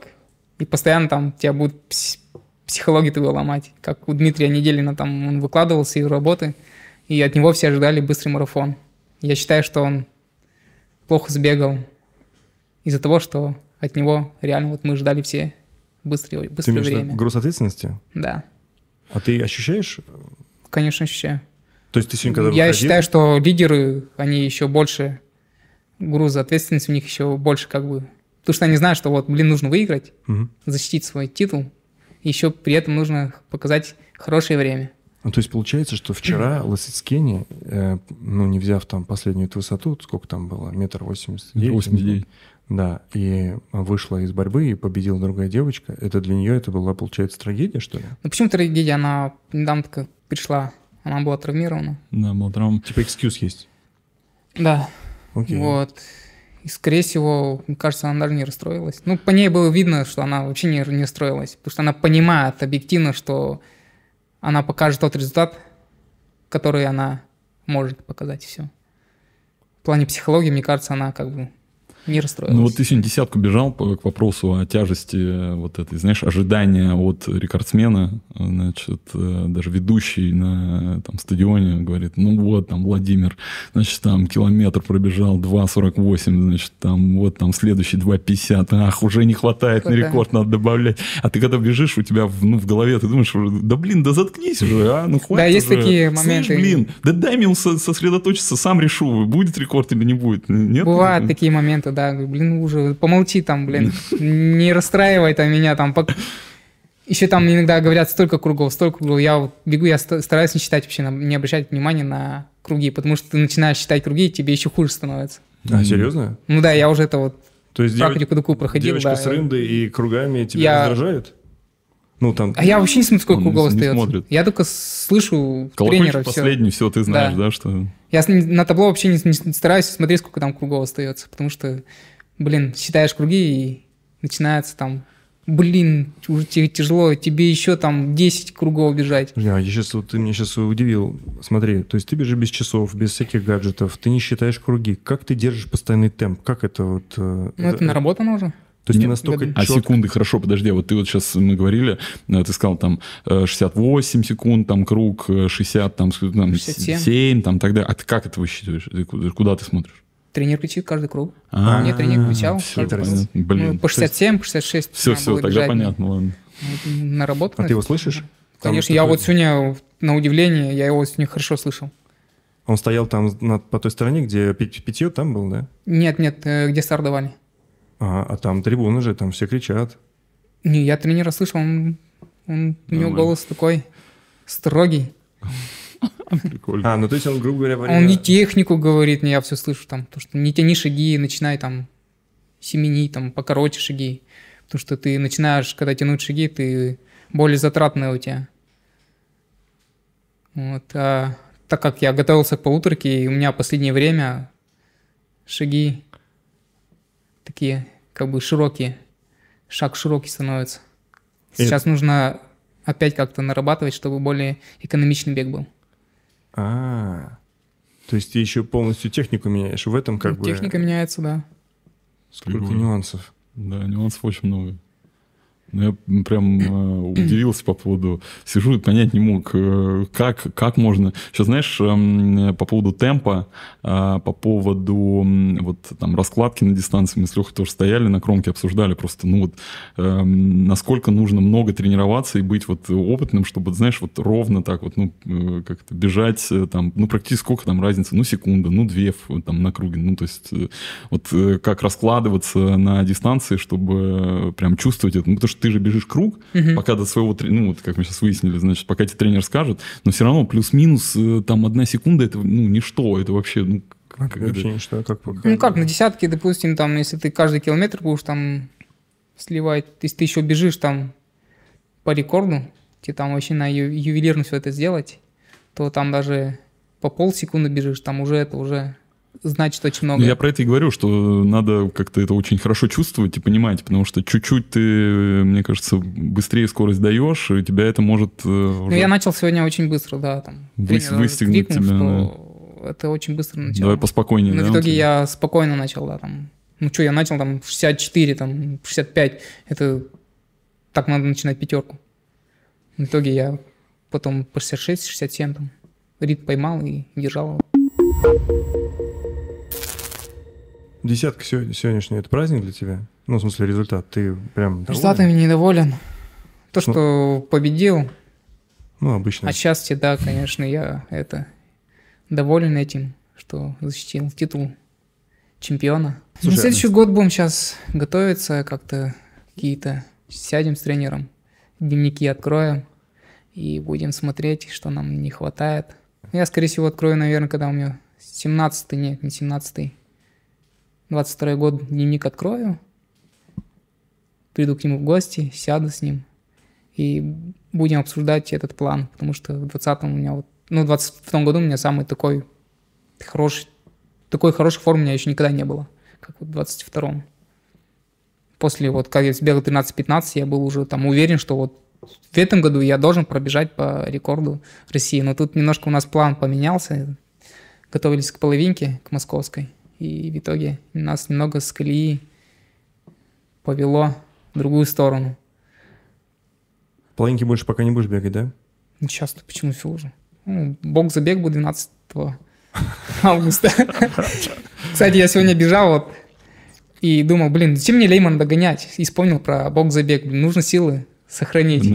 и постоянно там тебя будут пс- психологию твою ломать, как у Дмитрия Неделина, там он выкладывался из работы, и от него все ожидали быстрый марафон. Я считаю, что он плохо сбегал из-за того, что от него реально вот мы ждали все быстрое, Ты быстрое виду время. груз ответственности? Да, А ты ощущаешь? конечно, ощущаю. То есть ты сегодня, когда Я выходил- считаю, что лидеры, они еще больше груза ответственности у них еще больше как бы... Потому что они знают, что вот, блин, нужно выиграть, Мгм. защитить свой титул, и еще при этом нужно показать хорошее время. Ну, то есть получается, что вчера Лосицкени, э, ну, не взяв там последнюю эту высоту, сколько там было, метр восемьдесят девять, 89. Да, и вышла из борьбы и победила другая девочка. Это для нее это была, получается, трагедия, что ли? Ну почему трагедия? Она недавно только пришла, она была травмирована. Да, был травм. Типа экскьюз есть. Да, Окей. вот. И, скорее всего, мне кажется, она даже не расстроилась. Ну, по ней было видно, что она вообще не, не расстроилась. Потому что она понимает объективно, что она покажет тот результат, который она может показать, и все. В плане психологии, мне кажется, она как бы не расстроилась. Ну вот ты сегодня десятку бежал по- к вопросу о тяжести э, вот этой, знаешь, ожидания от рекордсмена, значит, э, даже ведущий на э, там, стадионе говорит, ну вот там Владимир, значит, там километр пробежал 2.48, значит, там вот там следующий 2.50, ах, уже не хватает на Хватает. рекорд, надо добавлять. А ты когда бежишь, у тебя в, ну, в голове, ты думаешь, да блин, да заткнись уже, а, ну хватит Да, есть уже. такие Слышь, моменты. блин, да дай мне со- сосредоточиться, сам решу, будет рекорд или не будет. Нет? Бывают такие моменты, да, блин, уже помолчи там, блин, не расстраивай там меня там. пок- Еще там иногда говорят столько кругов, столько кругов. Я вот бегу, я ста- стараюсь не считать вообще, не обращать внимания на круги, потому что ты начинаешь считать круги, и тебе еще хуже становится. А, серьезно? Ну да, я уже это вот То есть практику такую проходил, девочка да. с рындой и кругами тебя Я- раздражает? Ну, там... А я вообще не смотрю, сколько не остается. смотрит. Я только слышу Колокольчик тренера все. последний, все, ты знаешь, Да. да, что... Я на табло вообще не, не стараюсь смотреть, сколько там кругов остается, потому что, блин, считаешь круги и начинается там, блин, уже тебе тяжело, тебе еще там 10 кругов бежать. Я, я сейчас, вот ты меня сейчас удивил. Смотри, то есть ты бежишь без часов, без всяких гаджетов, ты не считаешь круги. Как ты держишь постоянный темп? Как это вот... э, Ну, это наработано уже. То есть ты Нет, настолько А секунды, хорошо, подожди, вот ты вот сейчас мы говорили, э, ты сказал там э, 68 секунд, там круг, э, 60, там, с- там 67. 7, там так далее. А ты как это высчитываешь? Ты куда, ты смотришь? Тренер кричит каждый круг. А, Мне тренер кричал. всё, каждый. Ну, Блин, по 67, по 66. все, все, тогда бежать. понятно, ладно. Ну, Наработано. А ты его слышишь? Там Конечно, я вот сегодня, на удивление, я его сегодня хорошо слышал. Он стоял там на- по той стороне, где пить- питье там был, да? Нет, нет, э, где старт давали. Ага, а там трибуны же, там все кричат. Не, я тренера слышал, он, он- у него голос такой строгий. Прикольно. А, ну то есть он, грубо говоря, Он не технику говорит, не я все слышу там, то что не тяни шаги, начинай там семени, там покороче шаги. Потому что ты начинаешь, когда тянуть шаги, ты более затратные у тебя. Вот, а так как я готовился к полуторке, и у меня последнее время шаги такие, как бы широкие, шаг широкий становится. Сейчас нужно опять как-то нарабатывать, чтобы более экономичный бег был. А, то есть ты еще полностью технику меняешь. В этом как бы Техника меняется, да. сколько Прикольно. нюансов. Да, нюансов очень много. Ну, Я прям э, удивился по поводу... Сижу и понять не мог, э, как, как можно... Сейчас, знаешь, эм, по поводу темпа, э, по поводу вот там раскладки на дистанции, мы с Лехой тоже стояли на кромке, обсуждали просто, ну вот, эм, насколько нужно много тренироваться и быть вот опытным, чтобы, знаешь, вот ровно так вот, ну, как-то бежать там, ну, практически сколько там разницы, ну, секунда, ну, две там на круге, ну, то есть вот как раскладываться на дистанции, чтобы прям чувствовать это. Ну, потому что ты же бежишь круг, Мгм. пока до своего, ну, вот как мы сейчас выяснили, значит, пока тебе тренер скажет, но все равно плюс-минус э, там одна секунда, это, ну, ничто, это вообще, ну, как, как это- Вообще ничто, как пока. Ну как, на десятке, допустим, там, если ты каждый километр будешь там сливать, если ты еще бежишь там по рекорду, тебе там вообще на ю- ювелирно все это сделать, то там даже по полсекунды бежишь, там уже это уже значит очень много. Ну, я про это и говорю, что надо как-то это очень хорошо чувствовать и понимать, потому что чуть-чуть ты, мне кажется, быстрее скорость даешь, и тебя это может э, Ну, уже- я начал сегодня очень быстро, да, там. Вы- выстегнуть тебя, что это очень быстро начало. Давай поспокойнее, Но да, в итоге я спокойно начал, да, там. Ну что, я начал там 64, там 65. Это так надо начинать пятерку. В итоге я потом по 66, 67 там ритм поймал и держал его. Десятка сегодня, сегодняшняя, это праздник для тебя? Ну, в смысле, результат. Ты прям доволен? Результатами недоволен. То, что победил, Ну, обычно. отчасти, да, конечно, я это доволен этим, что защитил титул чемпиона. Слушай, На следующий год будем сейчас готовиться как-то какие-то сядем с тренером, дневники откроем и будем смотреть, что нам не хватает. Я, скорее всего, открою, наверное, когда у меня 17-й, нет, не 17-й, 22 год дневник открою, приду к нему в гости, сяду с ним и будем обсуждать этот план, потому что в 20-м у меня вот, ну, в 22 году у меня самый такой хороший, такой хорошей формы у меня еще никогда не было, как вот в 22-м. После вот, как я сбегал 13-15, я был уже там уверен, что вот в этом году я должен пробежать по рекорду России. Но тут немножко у нас план поменялся. Готовились к половинке, к московской. И в итоге нас немного с колеи повело в другую сторону. Половинки больше пока не будешь бегать, да? Ну, Сейчас почему все уже? Ну, бог забег был 12 августа. Кстати, я сегодня бежал вот и думал, блин, зачем мне Лейман догонять? И вспомнил про бог забег. Блин, нужно силы сохранить. И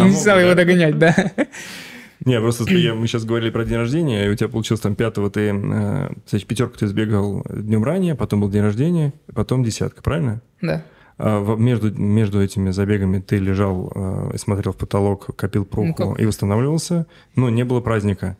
не стал его догонять, да. Не, просто мы сейчас говорили про день рождения, и у тебя получилось там пятого, ты, э, значит, пятерку ты сбегал днем ранее, потом был день рождения, потом десятка, правильно? Да. А в- между, между этими забегами ты лежал э, и смотрел в потолок, копил пробку как? и восстанавливался, но не было праздника.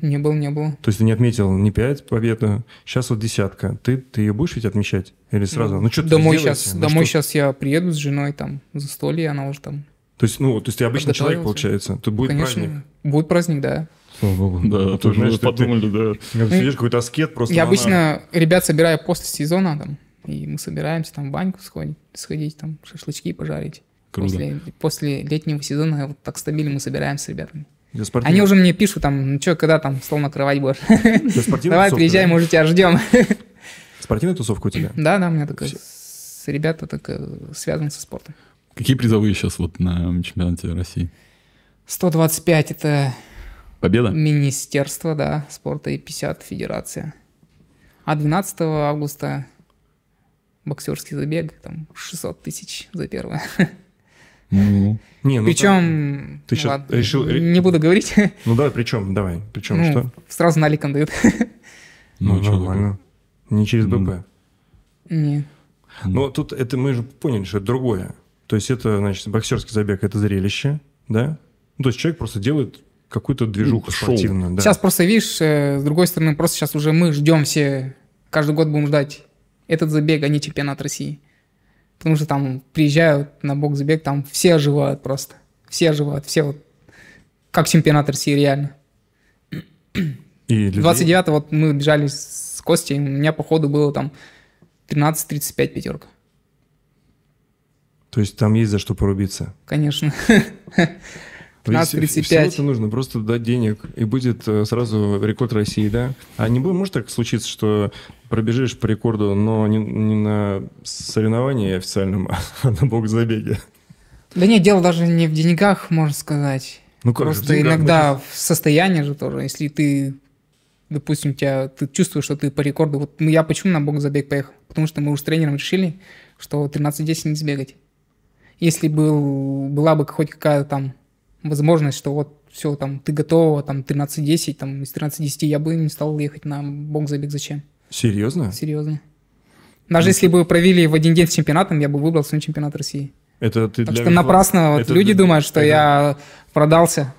Не было, не было. То есть ты не отметил ни пять победу, сейчас вот десятка. Ты, ты ее будешь ведь отмечать? Или сразу? Ну, что домой сейчас, домой сейчас я приеду с женой, там, за столье, она уже там. То есть, ну, то есть ты обычный человек, получается. Тут будет Конечно, праздник. будет праздник, да. Слава богу. Да, Ты тоже знаешь, что ты- подумали, да. Как сидишь, какой-то аскет просто. я обычно ребят собираю после сезона, там, и мы собираемся там в баньку сходить, сходить там, шашлычки пожарить. Круто. После, после летнего сезона вот так стабильно мы собираемся с ребятами. Для спортивных- Они уже мне пишут там, ну что, когда там стол накрывать будешь? Давай, приезжай, да? мы уже тебя ждем. Спортивная тусовка у тебя? Да, да, у меня такая, с- ребята так связаны со спортом. Какие призовые сейчас вот на чемпионате России? 125 это Победа? Министерство, да, спорта и 50 федерация. А 12 августа боксерский забег, там 600 тысяч за первое. Ну, Не, ну, Причем, ты щас ладно, решил- не буду говорить, Ну давай, причем, давай. Причем ну, что? сразу наликом дают. Ну, ну, нормально. Не через Ну, БП. Не. Но тут это мы же поняли, что это другое. То есть это, значит, боксерский забег – это зрелище, да? Ну, то есть человек просто делает какую-то движуху шоу. спортивную. Да. Сейчас просто, видишь, э, с другой стороны, просто сейчас уже мы ждем все, каждый год будем ждать этот забег, а не чемпионат России. Потому что там приезжают на бок забег, там все оживают просто. Все оживают, все вот как чемпионат России реально. И людей- 29 вот мы бежали с Костей, у меня по ходу было там 13-35 пятерка. То есть там есть за что порубиться. Конечно. То есть 15-35. Всего-то нужно просто дать денег, и будет э, сразу рекорд России, да? А не будет, может так случиться, что пробежишь по рекорду, но не, не на соревновании официальном, а на бокс-забеге? Да нет, дело даже не в деньгах, можно сказать. Ну как же, Просто деньгах, иногда в состоянии же тоже, если ты, допустим, тебя, ты чувствуешь, что ты по рекорду, вот ну, я почему на бок забег поехал? Потому что мы уже с тренером решили, что 13-10 не сбегать. Если был, была бы хоть какая-то там возможность, что вот все, там, ты готова, там, 13-10, там, из 13-10 я бы не стал ехать на бок забег, зачем? Серьезно? Серьезно. Даже если бы провели в один день с чемпионатом, я бы выбрал свой чемпионат России. Это ты Так для что напрасно вот это люди для- думают, что это- я продался.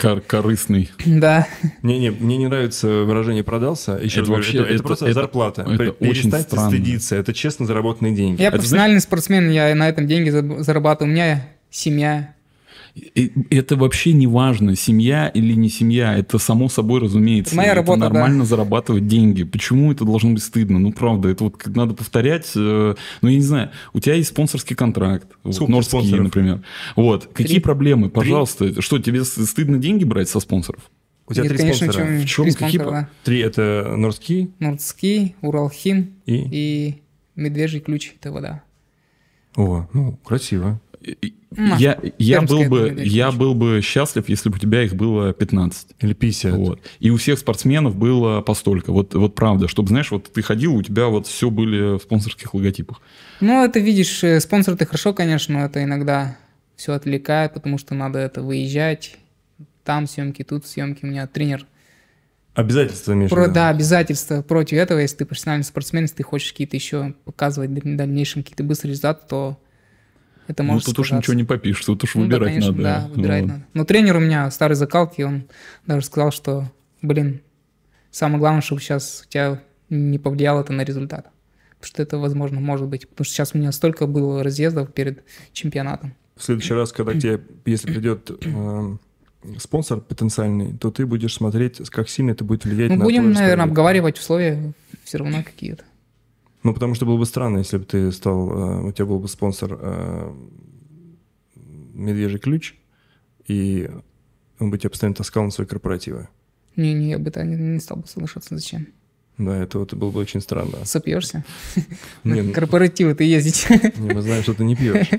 Кор- корыстный. Да. Не, не, мне не нравится выражение продался. Еще Это вообще- это, это это- просто это- зарплата. это очень Перестаньте странно. стыдиться. Это честно заработанные деньги. Я Это профессиональный спортсмен, я на этом деньги за- зарабатываю. У меня семья. И это вообще не важно, семья или не семья, это само собой разумеется. Моя это работа, да. нормально зарабатывать деньги. Почему это должно быть стыдно? Ну, правда, это вот как надо повторять. э, Ну, я не знаю, у тебя есть спонсорский контракт, вот, Сколько Ski, спонсоров? например. Вот, какие проблемы? Пожалуйста, что, тебе стыдно деньги брать со спонсоров? У тебя Нет, три конечно, спонсора. чем- В чем три какие? спонсора, по- Три это Нордский Нордский, Уралхим и... и Медвежий ключ – это вода. О, ну, красиво. Я, я, Пермская был бы, я был бы счастлив, если бы у тебя их было 15. Или 50. Вот. И у всех спортсменов было постолько. Вот, вот правда, чтобы, знаешь, вот ты ходил, у тебя вот все были в спонсорских логотипах. Ну, это, видишь, э, спонсор ты хорошо, конечно, но это иногда все отвлекает, потому что надо это выезжать. Там съемки, тут съемки. У меня тренер. Обязательства, имеешь в Про, виду? да, обязательства против этого. Если ты профессиональный спортсмен, если ты хочешь какие-то еще показывать в дальнейшем какие-то быстрые результаты, то это Ну, тут уж ничего не попишешь, тут уж Ну да, выбирать конечно, надо. Да, выбирать Вот. надо. Но тренер у меня старый закалки, он даже сказал, что, блин, самое главное, чтобы сейчас у тебя не повлияло это на результат. Потому что это, возможно, может быть. Потому что сейчас у меня столько было разъездов перед чемпионатом. В следующий раз, когда тебе, если придет э, спонсор потенциальный, то ты будешь смотреть, как сильно это будет влиять Мы на будем, наверное, обговаривать условия все равно какие-то. Ну, потому что было бы странно, если бы ты стал, э, у тебя был бы спонсор э, Медвежий ключ, и он бы тебя постоянно таскал на свои корпоративы. Не-не, я бы это не, не стал бы соглашаться. Зачем? Да, это вот было бы очень странно. Сопьешься? Не, ну, корпоративы ты ездить. не, мы знаем, что ты не пьешь.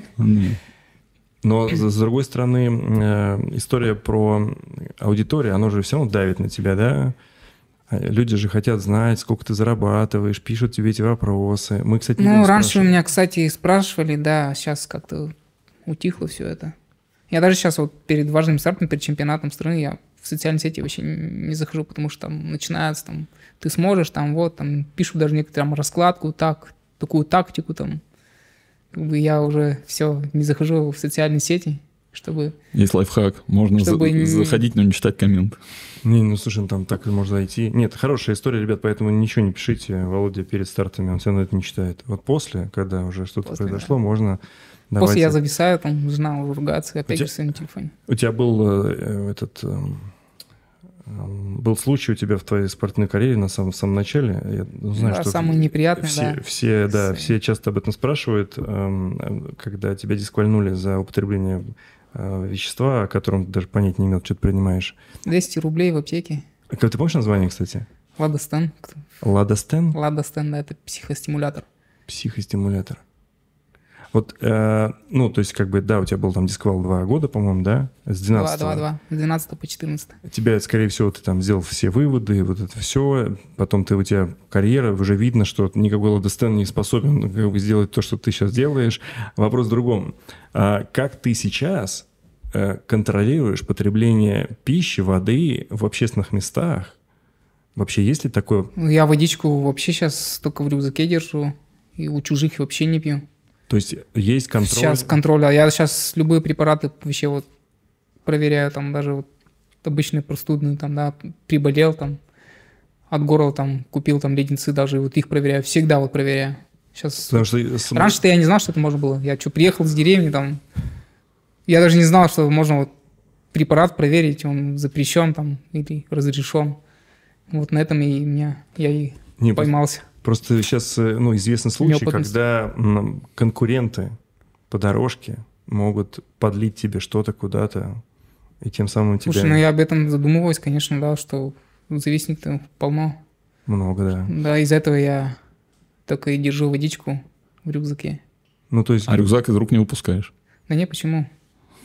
Но с с другой стороны, э, история про аудиторию, она же все равно давит на тебя, да? А Люди же хотят знать, сколько ты зарабатываешь, пишут тебе эти вопросы. Мы, кстати, не Ну, раньше у меня, кстати, спрашивали, да, сейчас как-то утихло все это. Я даже сейчас вот перед важным стартом, перед чемпионатом страны, я в социальные сети вообще не захожу, потому что там начинается, там, ты сможешь, там, вот, там, пишут даже некоторые там, раскладку, так, такую тактику, там. Как бы я уже все, не захожу в социальные сети, чтобы... Есть лайфхак. Можно за- Чтобы не- заходить, но не читать коммент. Не, ну слушай, ну, там так можно зайти. Нет, хорошая история, ребят, поэтому ничего не пишите. Володя перед стартами, он все равно это не читает. Вот после, когда уже что-то После, произошло, можно давайте. После я зависаю, там, жена уже ругается, опять тебя- же в своем телефоне. У тебя был э, этот... эм, эм, был случай у тебя в твоей спортивной карьере на самом, в самом начале. Я ну, знаю, Да, что самый неприятный, все, да. все, да, С- все часто об этом спрашивают, эм, когда тебя дисквальнули за употребление э, вещества, о котором ты даже понять не имел, что ты принимаешь. 200 рублей в аптеке. А Как ты помнишь название, кстати? Ладостен. Ладостен? Ладостен, да, это психостимулятор. Психостимулятор. Вот, э, ну, то есть, как бы, да, у тебя был там дисквал два года, по-моему, да? С 12 2, 2, 2. С 12 по 14. Тебя, скорее всего, ты там сделал все выводы, вот это все. Потом ты, у тебя карьера, уже видно, что никакой Ладостен не способен как бы, сделать то, что ты сейчас делаешь. Вопрос в другом. А как ты сейчас э, контролируешь потребление пищи, воды в общественных местах? Вообще есть ли такое? Ну, Я водичку вообще сейчас только в рюкзаке держу. И у чужих вообще не пью. То есть есть контроль? Сейчас контроль. А я сейчас любые препараты вообще вот проверяю. Там даже вот обычные простудные, там, да, приболел там, от горла там купил там леденцы даже, вот их проверяю. Всегда вот проверяю. Сейчас Потому что с- Раньше-то я не знал, что это можно было. Я что, приехал с деревни там. Я даже не знал, что можно вот препарат проверить, он запрещен там или разрешен. Вот на этом и меня я и Не, поймался. Просто сейчас ну, известны случаи, когда конкуренты по дорожке могут подлить тебе что-то куда-то, и тем самым тебя Слушай, ну я об этом задумываюсь, конечно, да, что зависимых полно. много, да. Да, из-за этого я только и держу водичку в рюкзаке. Ну, то есть, А рюкзак из рук не выпускаешь. Да не, почему?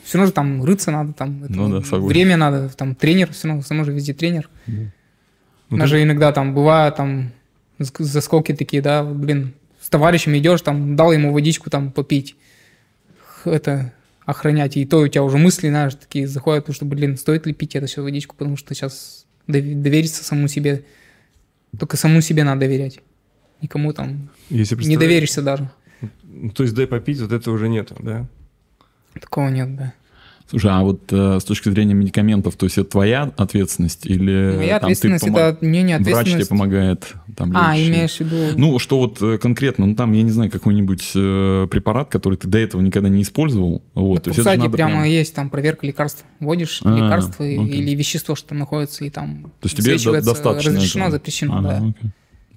Все равно же там рыться надо, там это Ну да, согласен. время надо, там тренер, все равно, все равно же везде тренер. ну, Даже иногда там бывает там заскоки такие, да, блин, с товарищем идешь, там дал ему водичку там попить, это охранять, и то у тебя уже мысли, знаешь, такие заходят, потому что, блин, стоит ли пить это все водичку, потому что сейчас довериться самому себе, только самому себе надо доверять, никому там если не доверишься даже, То есть дай попить, вот этого уже нету, да? такого нет, да. Слушай, а вот э, с точки зрения медикаментов, то есть это твоя ответственность или Моя там ты ответственность помо- это не не врач тебе ответственность. помогает? Там, А, лечащий? имеешь в виду... Ну, что вот э, конкретно, ну там, я не знаю, какой-нибудь э, препарат, который ты до этого никогда не использовал. Вот, На то надо прямо прям- есть там проверка лекарств. Вводишь А, лекарство окей. или вещество, что там находится, и там То есть тебе достаточно разрешено, этого? запрещено, Ага, да. окей.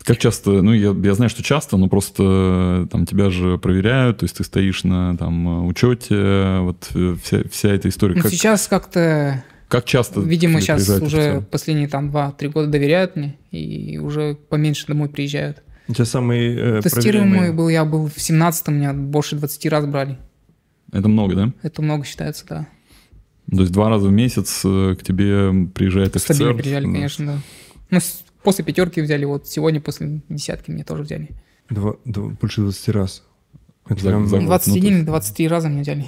Как часто, ну я, я знаю, что часто, но просто э, там тебя же проверяют, то есть ты стоишь на там э, учете, вот э, вся, вся эта история. Ну, Как, сейчас как-то, как часто? видимо, сейчас уже последние там 2-3 года доверяют мне, и уже поменьше домой приезжают. У тебя самый э, Тестируемый проверяемый- был, я был в 17-м, меня больше 20 раз брали. Это много, да? Это много считается, да. То есть два раза в месяц к тебе приезжает офицер? Стабильно приезжали, конечно, да. Ну, с- после пятерки взяли, вот сегодня после десятки меня тоже взяли. Два- два- больше 20 раз. Это За- прям- за год. 21 ну, то или есть- 23 раза меня взяли.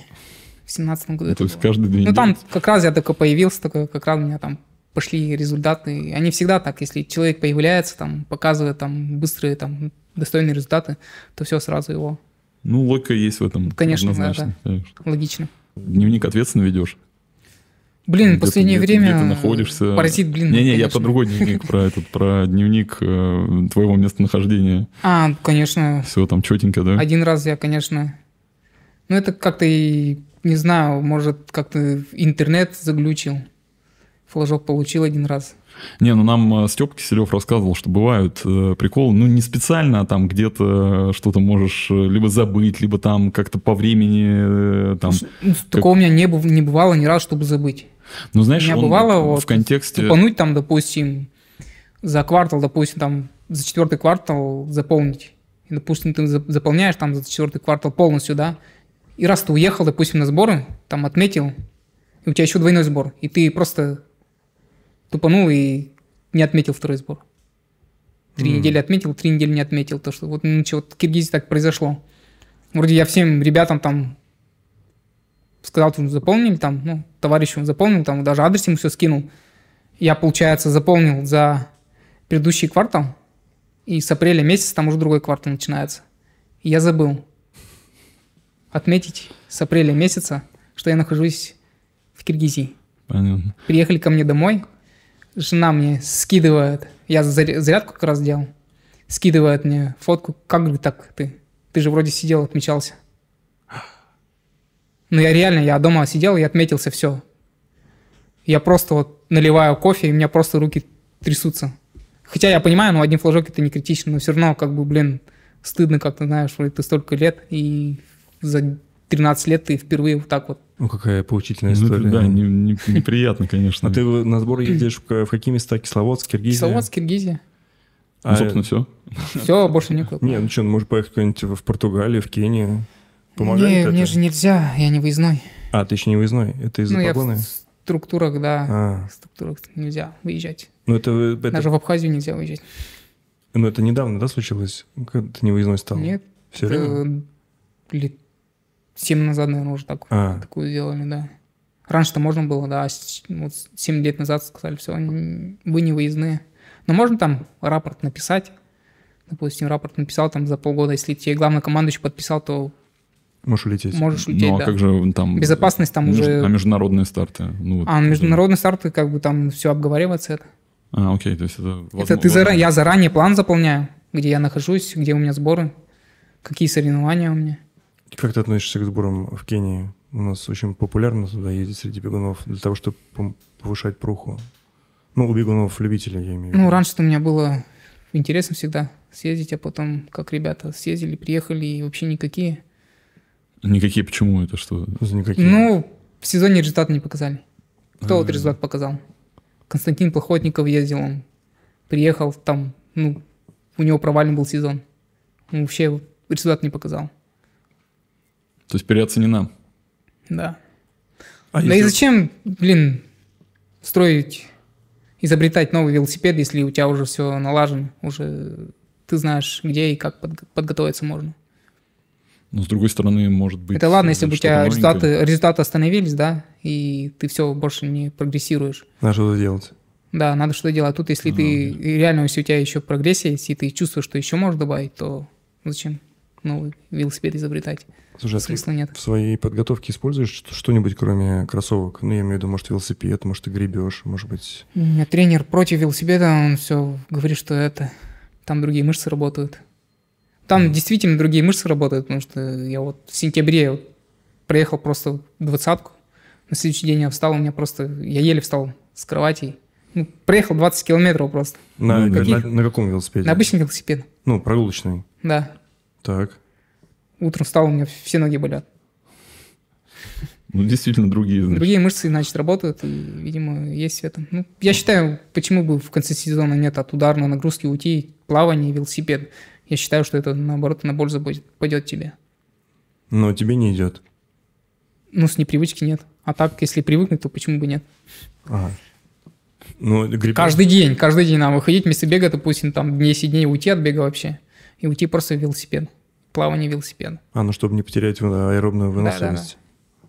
В 17 году Ну, то есть было. каждые две Ну, там как раз я только появился, только как раз у меня там пошли результаты. Они всегда так, если человек появляется, там, показывает там быстрые, там, достойные результаты, то все сразу его. Ну, логика есть в этом. Конечно, да, однозначно, конечно. Логично. Дневник ответственно ведешь? Блин, в последнее где-то- время где ты находишься? паразит, блин. Не-не, я конечно. про другой дневник, про этот, про дневник э, твоего местонахождения. А, конечно. Все там четенько, да? Один раз я, конечно... Ну, это как-то и, не знаю, может, как-то интернет заглючил. Флажок получил один раз. Не, ну нам э, Степ Киселев рассказывал, что бывают э, приколы, ну не специально, а там где-то что-то можешь э, либо забыть, либо там как-то по времени э, там. Такого у меня не, не бывало ни разу, чтобы забыть. Ну знаешь, у меня он бывало в вот контексте... Тупануть там, допустим, за квартал, допустим, там за четвертый квартал заполнить. И, допустим, ты за- заполняешь там за четвертый квартал полностью, да, и раз ты уехал, допустим, на сборы, там отметил, и у тебя еще двойной сбор, и ты просто тупанул и не отметил второй сбор. Три М. недели отметил, три недели не отметил. То, что вот ничего, вот в Киргизии так произошло. Вроде я всем ребятам там сказал, что заполнили там, ну, товарищу заполнил, там даже адрес ему все скинул. Я, получается, заполнил за предыдущий квартал, и с апреля месяца там уже другой квартал начинается. И я забыл отметить с апреля месяца, что я нахожусь в Киргизии. Понятно. Приехали ко мне домой, жена мне скидывает, я заря- зарядку как раз делал, скидывает мне фотку, как говорит, так ты, ты же вроде сидел, отмечался. Ну я реально, я дома сидел и отметился, все. Я просто вот наливаю кофе, и у меня просто руки трясутся. Хотя я понимаю, ну один флажок это не критично, но все равно как бы, блин, стыдно как-то, знаешь, вроде ты столько лет, и за 13 лет ты впервые вот так вот. Ну, какая поучительная Ну, история. да, не- не- неприятно, конечно. А ты на сбор ездишь в, какие места? Кисловодск, Киргизия? Кисловодск, Киргизия. Ну, А, собственно, все. Все, больше никуда. Не, ну что, ну, может поехать куда-нибудь в Португалию, в Кению? Помогает Не, это? мне же нельзя, я не выездной. А, ты еще не выездной? Это из-за ну, я погоны? в структурах, да, А, в структурах нельзя выезжать. ну это, это, Даже в Абхазию нельзя выезжать. ну это недавно, да, случилось? Когда ты не выездной стал? Нет, Все время? лет 7 назад, наверное, уже так, А, такую сделали, да. Раньше-то можно было, да, а вот 7 лет назад сказали, все, вы не выездные. Но можно там рапорт написать, допустим, рапорт написал там за полгода, если тебе главный командующий подписал, то можешь улететь. можешь улететь, Ну, а да. как же там... Безопасность там меж- уже... А международные старты? Ну, вот А это- международные старты, как бы там все обговаривается это. А, окей, то есть это... Это возможно- ты зара... я заранее план заполняю, где я нахожусь, где у меня сборы, какие соревнования у меня. Как ты относишься к сборам в Кении? У нас очень популярно туда ездить среди бегунов для того, чтобы повышать пруху. Ну, у бегунов-любителей, я имею в виду. Ну, раньше-то у меня было интересно всегда съездить, а потом, как ребята съездили, приехали, и вообще никакие. Никакие почему это что? Никакие. Ну, в сезоне результаты не показали. Кто вот А. результат показал? Константин Плохотников ездил, он приехал там, ну, у него провален был сезон. Он вообще результат не показал. То есть переоценена. Да. А Да и если- зачем, блин, строить, изобретать новый велосипед, если у тебя уже все налажено, уже ты знаешь, где и как подго- подготовиться можно. Но с другой стороны, может быть... Это ладно, если бы у тебя новенькое. результаты, результаты остановились, да, и ты все больше не прогрессируешь. Надо что-то делать. Да, надо что-то делать. А тут, если ты реально, если у тебя еще прогрессия есть, и ты чувствуешь, что еще можешь добавить, то зачем? новый велосипед изобретать. Слушай, а ты Смысла нет. в своей подготовке используешь что- что-нибудь, кроме кроссовок? Ну, я имею в виду, может, велосипед, может, ты гребешь, может быть... У меня тренер против велосипеда, он все говорит, что это там другие мышцы работают. Там действительно другие мышцы работают, потому что я вот в сентябре вот проехал просто двадцатку, на следующий день я встал, у меня просто, я еле встал с кровати, ну, проехал 20 километров просто, На, Ну, на- на каком велосипеде? на обычный велосипед, Ну, прогулочный. да. Так. Утром встал, у меня все ноги болят. Ну, действительно, другие, значит. Другие мышцы, значит, работают, и, видимо, есть в этом. Ну, я считаю, почему бы в конце сезона нет от ударной нагрузки уйти, плавание, велосипед. Я считаю, что это, наоборот, на пользу будет, пойдет тебе. Но тебе не идет. Ну, с непривычки нет. А так, если привыкнуть, то почему бы нет? Ага. Ну, гребешь- Каждый день, каждый день нам выходить вместо бега, допустим, там 10 дней уйти от бега вообще. И уйти просто в велосипед. Плавание велосипед. А, ну, чтобы не потерять в- аэробную Да, да, да. выносливость.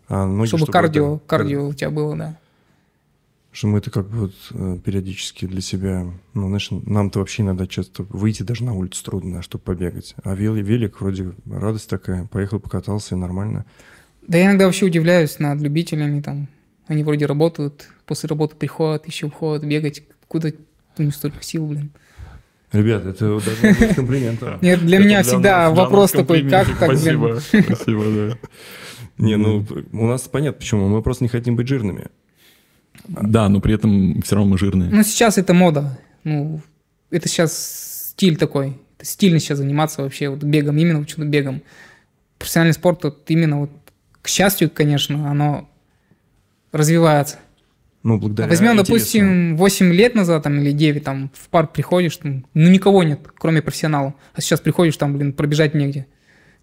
А, ноги, чтобы, кардио, это- кардио у тебя было, да. Что мы это как бы вот, э, периодически для себя, ну, знаешь, нам-то вообще иногда часто выйти даже на улицу трудно, чтобы побегать. А вел- велик вроде радость такая, поехал, покатался, и нормально. Да я иногда вообще удивляюсь над любителями, там, они вроде работают, после работы приходят, еще уходят бегать. Откуда у них столько сил, блин? Ребят, это даже быть комплиментом. Нет, для меня всегда вопрос такой, как так, Спасибо, спасибо, да. Не, ну, у нас понятно почему, мы просто не хотим быть жирными. Да, но при этом все равно мы жирные. Ну, сейчас это мода. Ну, это сейчас стиль такой. Это стильно сейчас заниматься вообще вот бегом, именно почему бегом. Профессиональный спорт, вот именно вот, к счастью, конечно, оно развивается. Ну, благодаря Возьмем, интересу. допустим, 8 лет назад там, или 9, там, в парк приходишь, там, ну, никого нет, кроме профессионалов. А сейчас приходишь, там, блин, пробежать негде.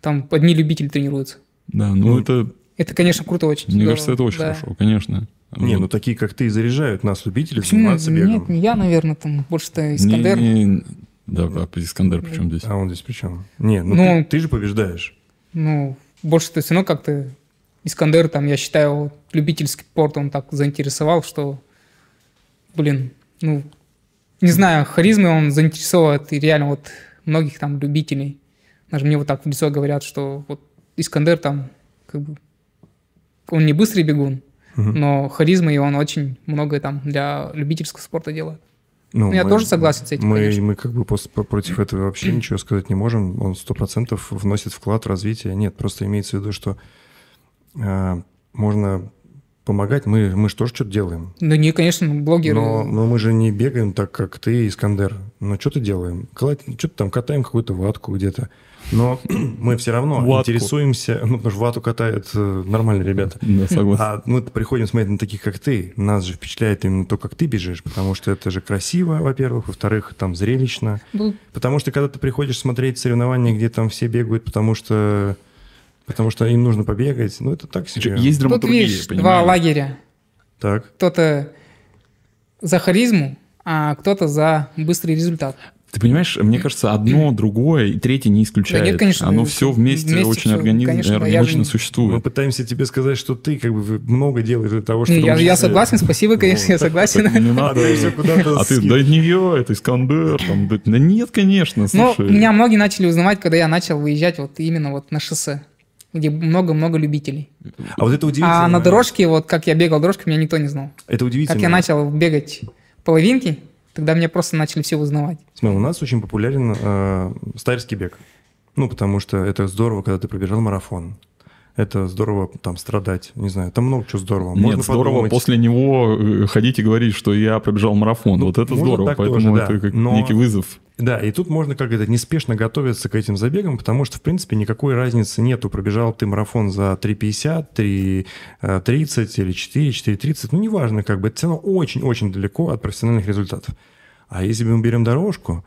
Там одни любители тренируются. Да, ну это, Это, конечно, круто очень. мне здорово, кажется, это очень да. хорошо, конечно. Не, ну такие, как ты, заряжают нас, любителей, заниматься Нет, бегом. не я, наверное, там, больше-то Не- Искандер. не- Да, а Искандер причем здесь? А он здесь при чем? Не, ну, Ну, ты, ты же побеждаешь. Ну, больше-то все равно как-то Искандер, там, я считаю, любительский спорт, он так заинтересовал, что, блин, ну, не знаю, харизмой он заинтересовывает и реально вот многих там любителей. Даже мне вот так в лицо говорят, что вот Искандер там, как бы, он не быстрый бегун, Но харизмой он очень многое там для любительского спорта делает. Ну, я тоже согласен с этим, Мы, конечно. мы как бы пос- по- против этого вообще ничего сказать не можем. Он сто процентов вносит вклад в развитие. Нет, просто имеется в виду, что а, можно помогать. Мы, мы же тоже что-то делаем. Ну, не, конечно, блогеры. Но, но мы же не бегаем так, как ты, Искандер. Но что-то делаем? Что-то там катаем какую-то ватку где-то. Но мы все равно Ватку. интересуемся, ну, потому что вату катают э, нормальные ребята. Да, согласен. А мы приходим смотреть на таких, как ты. Нас же впечатляет именно то, как ты бежишь, потому что это же красиво, во-первых, во-вторых, там зрелищно. Ну, Потому что когда ты приходишь смотреть соревнования, где там все бегают, потому что потому что им нужно побегать, ну это так себе. Есть Тут, драматургия, видишь, два лагеря. Так. Кто-то за харизму, а кто-то за быстрый результат. Ты понимаешь, мне кажется, одно, другое и третье не исключает. Да нет, конечно, Оно ну, все вместе, вместе очень всё, органи- конечно, я же органично не- Мы существует. пытаемся тебе сказать, что ты как бы много делаешь для того, чтобы... я, я согласен, спасибо, конечно, я согласен. Не надо. А ты, да не я, это Искандер. там, да, да нет, конечно, Но слушай. меня многие начали узнавать, когда я начал выезжать вот именно вот на шоссе, где много-много любителей. А вот это удивительно. А на дорожке, вот как я бегал дорожкой, меня никто не знал. Это удивительно. Как я начал бегать половинки, тогда меня просто начали все узнавать. Смотри, у нас очень популярен э, стайерский бег. Ну, потому что это здорово, когда ты пробежал марафон. Это здорово там страдать, не знаю, там много чего здорово. Нет, Можно здорово подумать. после него э, ходить и говорить, что я пробежал марафон. Ну, вот это здорово, поэтому тоже, да. это как Но- некий вызов. Да, и тут можно как это неспешно готовиться к этим забегам, потому что, в принципе, никакой разницы нету, пробежал ты марафон за 3.50, 3.30 или 4, 4.30, ну, неважно, как бы, это все равно очень-очень далеко от профессиональных результатов. А если мы берем дорожку,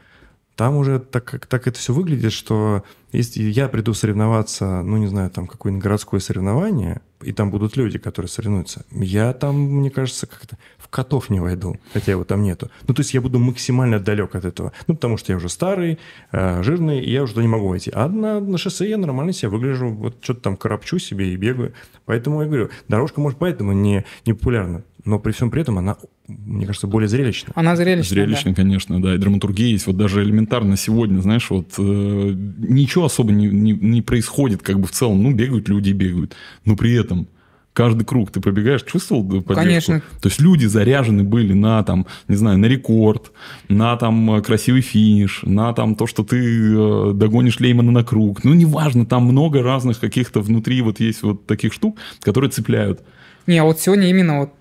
там уже так, так это все выглядит, что если я приду соревноваться, ну, не знаю, там, какое-нибудь городское соревнование, и там будут люди, которые соревнуются, я там, мне кажется, как-то в котов не войду, хотя его там нету. Ну, то есть я буду максимально далек от этого. Ну, потому что я уже старый, э, жирный, и я уже туда не могу войти. А на, на шоссе я нормально себя выгляжу, вот что-то там коробчу себе и бегаю. Поэтому я говорю, дорожка, может, поэтому не, не популярна. Но при всем при этом она, мне кажется, более зрелищна. Она зрелищная, Зрелищно, конечно, да. И драматургия есть. Вот даже элементарно сегодня, знаешь, вот э, ничего особо не, не, не происходит, как бы в целом. Ну, бегают люди, бегают. Но при этом каждый круг ты пробегаешь, чувствовал поддержку? Конечно. То есть люди заряжены были на там, не знаю, на рекорд, на там красивый финиш, на там то, что ты э, догонишь Леймана на круг. Ну, неважно, там много разных каких-то внутри вот есть вот таких штук, которые цепляют. да. Не, а вот сегодня именно вот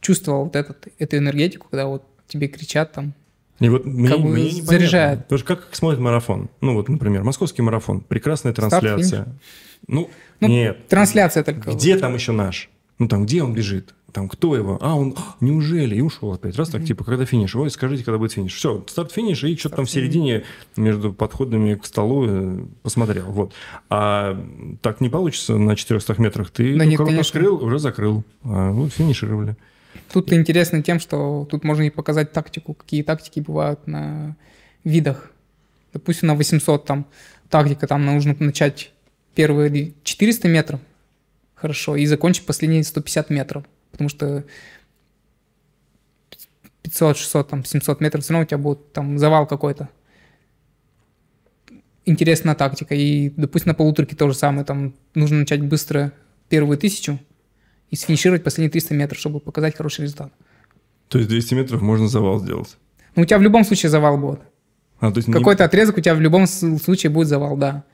чувствовал вот этот, эту энергетику, когда вот тебе кричат там. И вот мне, Как бы мне заряжает. Потому что как смотрит марафон? Ну вот, например, московский марафон, прекрасная трансляция. Ну, Ну, нет. Трансляция только. Где там еще наш? Ну там, где он бежит? Там кто его? А, он, «А, неужели? И ушел опять. Раз так, типа, когда финиш? Ой, скажите, когда будет финиш. Все, старт-финиш, и что-то там в середине между подходами к столу э, посмотрел. Вот. А так не получится на 400 метрах. Ты Да ну, нет, открыл, уже закрыл. А, вот финишировали. Тут интересно тем, что тут можно и показать тактику, какие тактики бывают на видах. Допустим, на 800 там тактика, там нужно начать первые 400 метров, хорошо, и закончить последние 150 метров, потому что 500, 600, там, 700 метров, все равно у тебя будет там завал какой-то. Интересная тактика. И, допустим, на полуторке то же самое. Там нужно начать быстро первую тысячу и сфинишировать последние 300 метров, чтобы показать хороший результат. То есть 200 метров можно завал сделать. Но у тебя в любом случае завал будет. А, то есть не- Какой-то отрезок у тебя в любом случае будет завал, да.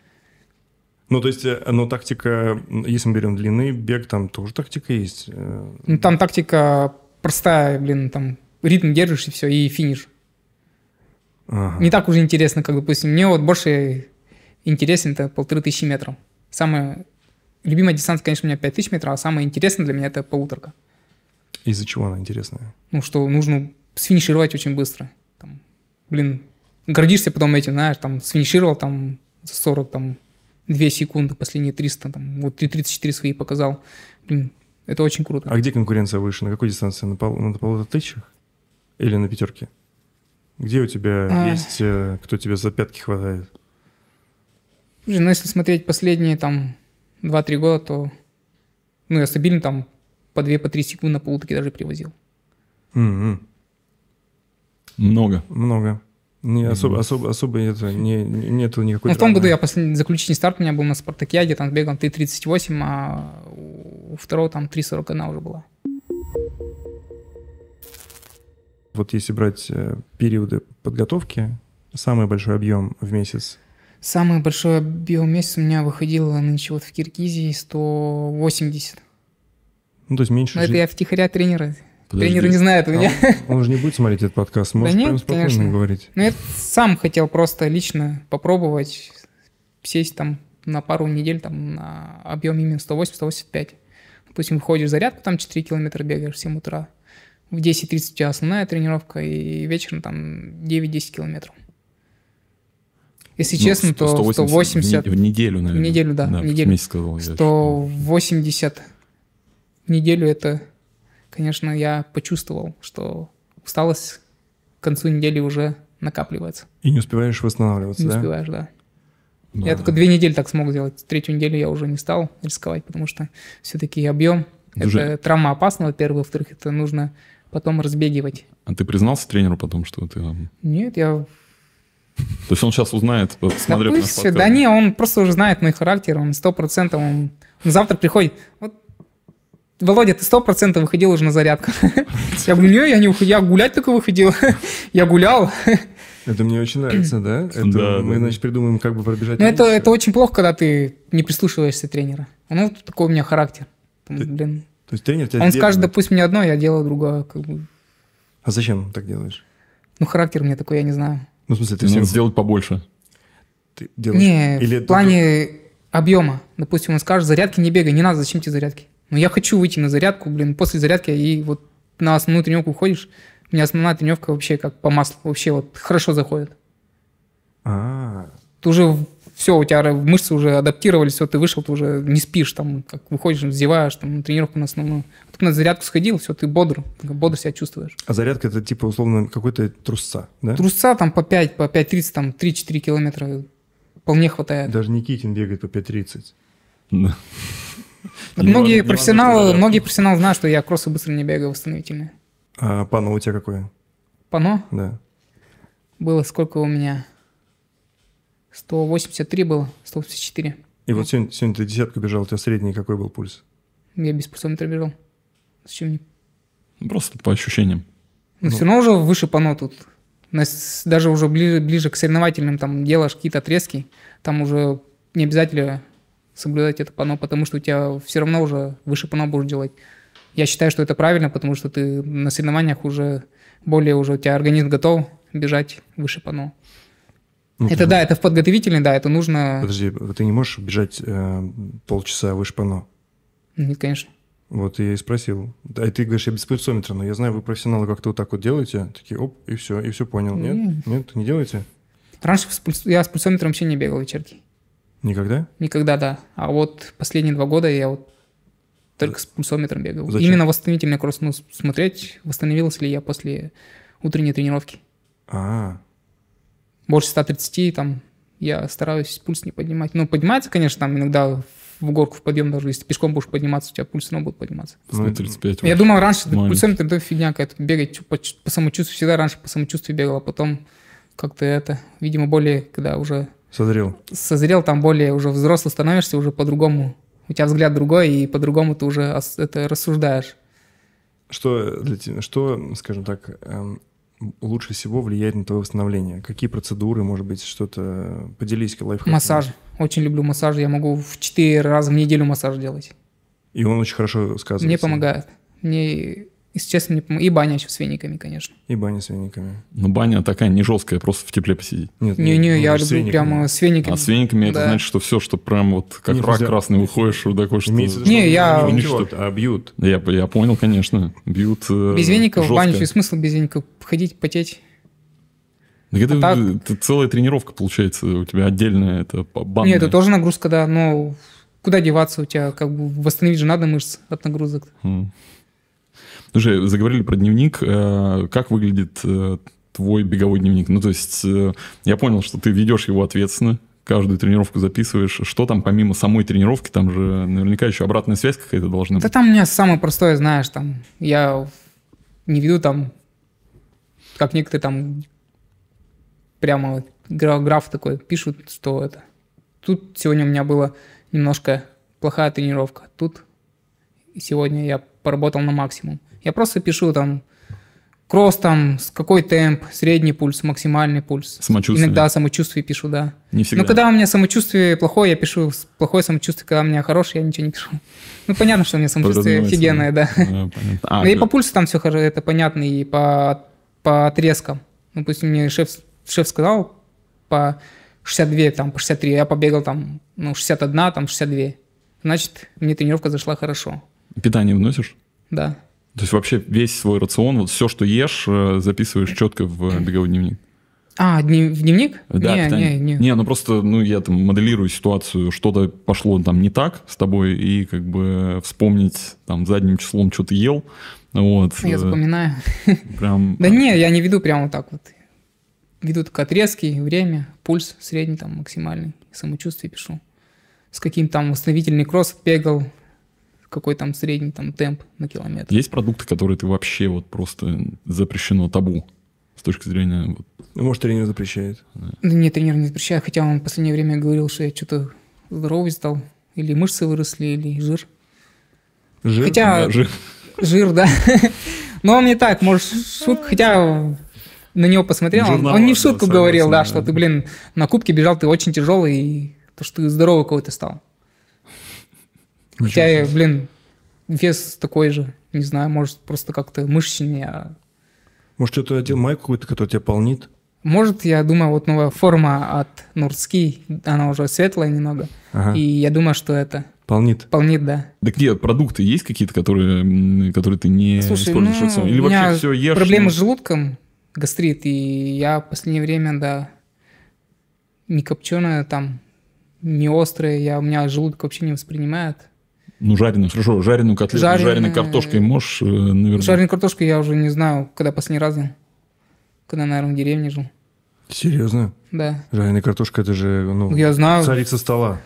Ну, то есть, э, ну, тактика, если мы берем длины, бег, там тоже тактика есть. Э, Ну, там тактика простая, блин, там ритм держишь и все, и финиш. ага. Не так уже интересно, как, допустим, мне вот больше интересен это полторы тысячи метров. Самая любимая дистанция, конечно, у меня 5000 метров, а самое интересное для меня это полуторка. Из-за чего она интересная? Ну, что нужно сфинишировать очень быстро. Там, блин, гордишься потом этим, знаешь, там, сфинишировал там за 40, там, 2 секунды, последние 300, там, вот 3.34 свои показал. Блин, это очень круто. А где конкуренция выше? На какой дистанции? На, пол, на полутора тысячах? Или на пятерке? Где у тебя А. есть, э, кто тебе за пятки хватает? Слушай, ну, если смотреть последние там 2-3 года, то ну, я стабильно там по 2-3 секунды на полутаки даже привозил. М-м, Много. много. Не, особо, особо, особо это, не, не- нету никакой Ну, в том году я последний заключительный старт у меня был на Спартакиаде, там бегал 3.38, а у второго там 3.41 уже была. Вот если брать э, периоды подготовки, самый большой объем в месяц. Самый большой объем месяц у меня выходило нынче вот в Киргизии 180. Ну, то есть меньше... Но это жи- я втихаря тренера. Подожди. Тренеры не знают меня. А Он же не будет смотреть этот подкаст, можешь нет, прям спокойно конечно. говорить. Ну, я сам хотел просто лично попробовать сесть там на пару недель там на объем именно 180-185. Допустим, выходишь зарядку, там 4 километра бегаешь в 7 утра. В 10.30 у тебя основная тренировка, и вечером там 9-10 километров. Если Ну, честно, то 180 180, В, не- в неделю, наверное. В неделю, да, в Да, неделю. месяц сказал я. 180 в неделю это, конечно, я почувствовал, что усталость к концу недели уже накапливается. И не успеваешь восстанавливаться, Не да? успеваешь, да. Да. Я только две недели так смог сделать. Третью неделю я уже не стал рисковать, потому что все-таки объем Даже- это травма опасна, во-первых, во-вторых, это нужно потом разбегивать. А ты признался тренеру потом, что ты... Нет, я... То есть он сейчас узнает, Да, посмотрев пусть да не, он просто уже знает мой характер, он сто процентов, он он завтра приходит, вот, Володя, ты сто процентов выходил уже на зарядку. Я говорю, не, я не выходил, я гулять только выходил. Я гулял. Это мне очень нравится, да? Это Да, мы, да. значит, придумаем, как бы пробежать. Но это, лучше. это очень плохо, когда ты не прислушиваешься тренера. Ну, такой у меня характер. Там, Ты- Блин. То есть тренер тебя Он скажет, сдерживает. допустим, мне одно, я делаю другое. Как бы. А зачем так делаешь? Ну, характер у меня такой, я не знаю. Ну, в смысле, ты надо всем сделать побольше. ты делаешь... Не, Или в ты- плане объема. Допустим, он скажет, зарядки не бегай, не надо, зачем тебе зарядки? Но я хочу выйти на зарядку, блин, после зарядки, и вот на основную тренировку уходишь, у меня основная тренировка вообще как по маслу, вообще вот хорошо заходит. А, Ты уже все, у тебя мышцы уже адаптировались, все, ты вышел, ты уже не спишь, там, как выходишь, вздеваешь, там, на тренировку на основную. А Только на зарядку сходил, все, ты бодр, бодро себя чувствуешь. а зарядка это типа условно какой-то трусца, да? Трусца там по 5, по 5.30, там 3-4 километра вполне хватает. Даже Никитин бегает по 5.30. Да. Многие профессионалы, многие профессионалы знают, что я кроссы быстро не бегаю, восстановительные. А пано у тебя какое? Пано Да. было сколько у меня? 183 было, 184. И вот сегодня, сегодня ты десятку бежал, у тебя средний какой был пульс? Я без пульсометра бежал. Зачем мне? Ну, Просто по ощущениям. Ну, все равно уже выше пано тут. Даже уже ближе, ближе к соревновательным там делаешь какие-то отрезки, там уже не обязательно соблюдать это пано, потому что у тебя все равно уже выше пано будешь делать. Я считаю, что это правильно, потому что ты на соревнованиях уже более уже у тебя организм готов бежать выше пано. Ну, это ты- да, это в подготовительный, да, это нужно. Подожди, ты не можешь бежать э, полчаса выше пано? Нет, конечно. Вот я и спросил. Да, и ты говоришь, я без пульсометра, но я знаю, вы профессионалы как-то вот так вот делаете. Такие, оп, и все, и все понял. Нет? Не. Нет, не делаете? Раньше я с пульсометром вообще не бегал вечерки. Никогда? Никогда, да. А вот последние два года я вот только с пульсометром бегал. Зачем? Именно восстановительный кросс, ну, смотреть, восстановился ли я после утренней тренировки. А, Больше 130, там, я стараюсь пульс не поднимать. Ну, поднимается, конечно, там иногда в горку, в подъем даже, если пешком будешь подниматься, у тебя пульс равно будет подниматься. Ну, 135. Я думал, раньше Маленький. пульсометр это фигня какая-то, бегать по, по самочувствию, всегда раньше по самочувствию бегал, а потом как-то это, видимо, более, когда уже созрел. созрел, там более уже взрослый становишься, уже по-другому. У тебя взгляд другой, и по-другому ты уже это рассуждаешь. Что для тебя, что, скажем так, эм, лучше всего влияет на твое восстановление? Какие процедуры, может быть, что-то? Поделись лайфхаками. Массаж. Очень люблю массаж. Я могу в 4 раза в неделю массаж делать. И он очень хорошо сказывается. Мне помогает. Мне, если честно, мне помогает. И баня еще с вениками, конечно. И баня с вениками. Ну, баня такая не жесткая, просто в тепле посидеть. Нет, Не-не, ну, я люблю вениками. прямо с вениками. А с вениками это Да. значит, что все, что прям вот как Нет, рак нельзя. красный выходишь, вот такой, что... Имеется Не, что я- не Не уничтожат, а бьют. Я, я понял, конечно. Бьют э, Без веников в баню, и смысл без веников? Ходить, потеть. Так это, А так- это целая тренировка получается, у тебя отдельная это банная. Нет, это тоже нагрузка, да, но куда деваться у тебя? Как бы восстановить же надо мышцы от нагрузок. М. Слушай, заговорили про дневник. Э, Как выглядит э, твой беговой дневник? Ну, то есть, э, я понял, что ты ведешь его ответственно, каждую тренировку записываешь. Что там помимо самой тренировки, там же наверняка еще обратная связь какая-то должна Да быть. там у меня самое простое, знаешь, там, я не веду там, как некоторые там прямо граф такой пишут, что это. Тут сегодня у меня была немножко плохая тренировка. Тут сегодня я поработал на максимум. Я просто пишу там кросс там, с какой темп, средний пульс, максимальный пульс. Самочувствие. Иногда самочувствие пишу, да. Не всегда. Ну, когда у меня самочувствие плохое, я пишу плохое самочувствие, когда у меня хорошее, я ничего не пишу. Ну, понятно, что у меня самочувствие офигенное, да. А, понятно. А, Ну, и ты- по пульсу там все хорошо, это понятно, и по, по отрезкам. Ну, пусть мне шеф, шеф сказал по 62, там, по 63, я побегал там, ну, 61, там, 62. Значит, мне тренировка зашла хорошо, Питание вносишь? да. То есть вообще весь свой рацион, вот все, что ешь, э, записываешь четко в беговой дневник? А, в дневник? Да, не, питание. не, не. Не, ну просто, ну, я там моделирую ситуацию, что-то пошло там не так с тобой, и как бы вспомнить там задним числом, что ты ел, вот. Я э, запоминаю. Прям... Да не, я не веду прямо вот так вот. Веду только отрезки, время, пульс средний, там, максимальный, самочувствие пишу. С каким там восстановительный кросс бегал, какой там средний там темп на километр. Есть продукты, которые ты вообще вот просто запрещено табу с точки зрения... вот, Ну, может, тренер запрещает. Да Мне тренер не запрещает, хотя он в последнее время говорил, что я что-то здоровый стал, или мышцы выросли, или жир. Жир? Хотя даже- жир, да. Но он не так, может, шутка, хотя на него посмотрел, он, он не в шутку да, говорил, да, согласен, что да. ты, блин, на кубке бежал, ты очень тяжелый, и то, что ты здоровый какой-то стал. Хотя, Ничего блин, вес такой же, не знаю, может, просто как-то мышечный, а Может, что-то одел майку какую-то, которая тебя полнит? Может, я думаю, вот новая форма от Нурски, она уже светлая немного, Ага. и я думаю, что это Полнит. полнит, да. Так нет, продукты есть какие-то, которые, которые ты не Слушай, используешь ну, рационе? Или у меня вообще все ешь? проблемы ну, с желудком, гастрит, и я в последнее время, да, не копченое там, не острое, я, у меня желудок вообще не воспринимает. Ну, жареную, хорошо, жареную котлету, с Жареная- жареной картошкой можешь, э, наверное... Жареную картошку я уже не знаю, когда последний раз ел. Когда, наверное, в деревне жил. Серьезно? Да. Жареная картошка, это же, ну, Я знаю. царица стола.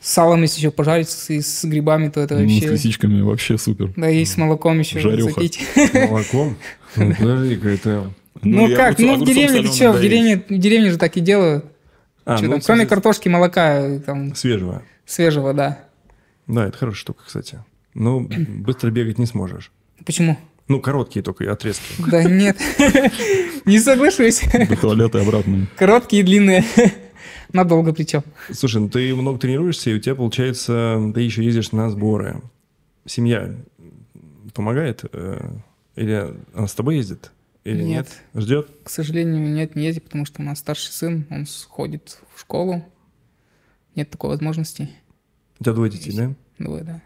С салом, если еще пожарить, с, и с грибами, то это Ну, с вообще... лисичками вообще супер. Да, и с молоком еще Жарюха. запить. Молоком? Ну, подожди-ка, это... Ну я как, ну в деревне, ты что, в деревне, в деревне же так и делают. А, Чё ну, там, кроме картошки, молока, э, там, Свежего. свежего, да. Да, это хорошая штука, кстати. Ну, быстро бегать не сможешь. Почему? Ну, короткие только отрезки. Да нет, не соглашусь. До туалета и обратно. Короткие и длинные. Надолго причем. Слушай, ну ты много тренируешься, и у тебя, получается, ты еще ездишь на сборы. Семья помогает? э, Или она с тобой ездит? Или нет? Нет. Ждет? К сожалению, нет, не ездит, потому что у нас старший сын, он ходит в школу. Нет такой возможности. У тебя двое детей, да? Двое, да.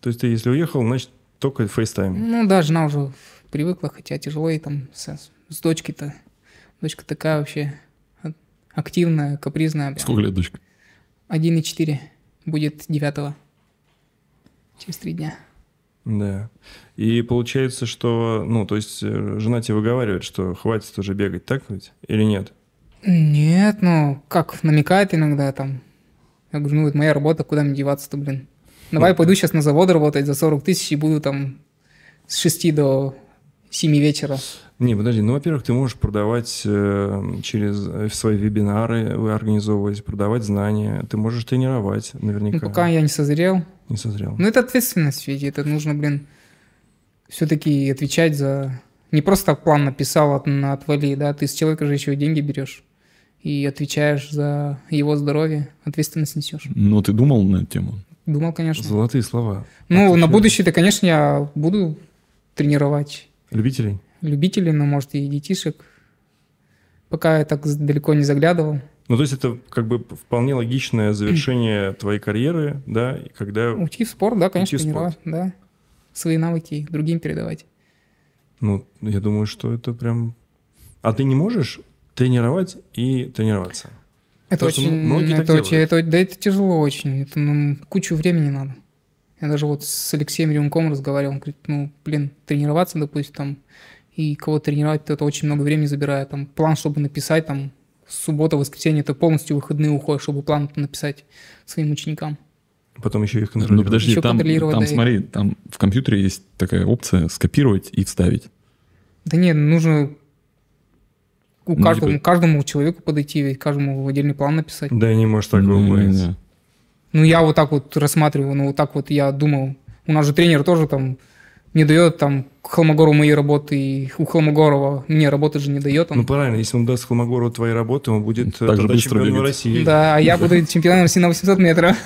То есть ты, если уехал, значит, только FaceTime. Ну да, жена уже привыкла, хотя тяжело ей там с, с дочкой-то. Дочка такая вообще активная, капризная. прям. Сколько лет, дочка? 1,4 будет 9 через три дня. Да. И получается, что, ну, то есть э, жена тебе выговаривает, что хватит уже бегать, так ведь? Или нет? Нет, ну, как, намекает иногда там. Я говорю, ну, это моя работа, куда мне деваться-то, блин. Давай пойду сейчас на завод работать за 40 тысяч и буду там с 6 до 7 вечера. Не, подожди, ну, во-первых, ты можешь продавать э, через э, свои вебинары, вы организовывать, продавать знания, ты можешь тренировать наверняка. Ну, пока я не созрел. Не созрел. Ну, это ответственность, ведь это нужно, блин, все-таки отвечать за... Не просто так план написал, от, отвали, да, ты с человека же еще и деньги берешь и отвечаешь за его здоровье, ответственность несешь. Ну, ты думал на эту тему? Думал, конечно. Золотые слова. Ну, на Отвечаю. будущее-то, конечно, я буду тренировать Любителей? любителей, но, может, и детишек. Пока я так далеко не заглядывал. Ну, то есть это как бы вполне логичное завершение твоей карьеры, да, и когда, Уйти в спорт, да, конечно, Уйти в спорт. тренировать, да. Свои навыки другим передавать. ну, я думаю, что это прям... А ты не можешь тренировать и тренироваться? Это Потому очень, многие так это очень, это, да, это тяжело очень. Это ну, кучу времени надо. Я даже вот с Алексеем Рюмком разговаривал, он говорит, ну, блин, тренироваться, допустим, там, и кого тренировать, то это очень много времени забирает. Там план, чтобы написать, там, суббота, воскресенье, это полностью выходные уходят, чтобы план написать своим ученикам. Потом еще их Ну, контролировать. подожди, Еще там, контролировать, там да, смотри, там в компьютере есть такая опция скопировать и вставить. Да нет, нужно у Ну, каждому, типа- каждому человеку подойти, ведь каждому в отдельный план написать. Да, не можешь так не. Ну, я вот так вот рассматриваю, ну, вот так вот я думал. У нас же тренер тоже там не дает там Холмогору мои работы, и у Холмогорова мне работы же не дает он. Ну, правильно, если он даст Холмогору твои работы, он будет э, Так же тогда быстро чемпионом бегать. России. да, а я буду чемпионом России на 800 метров.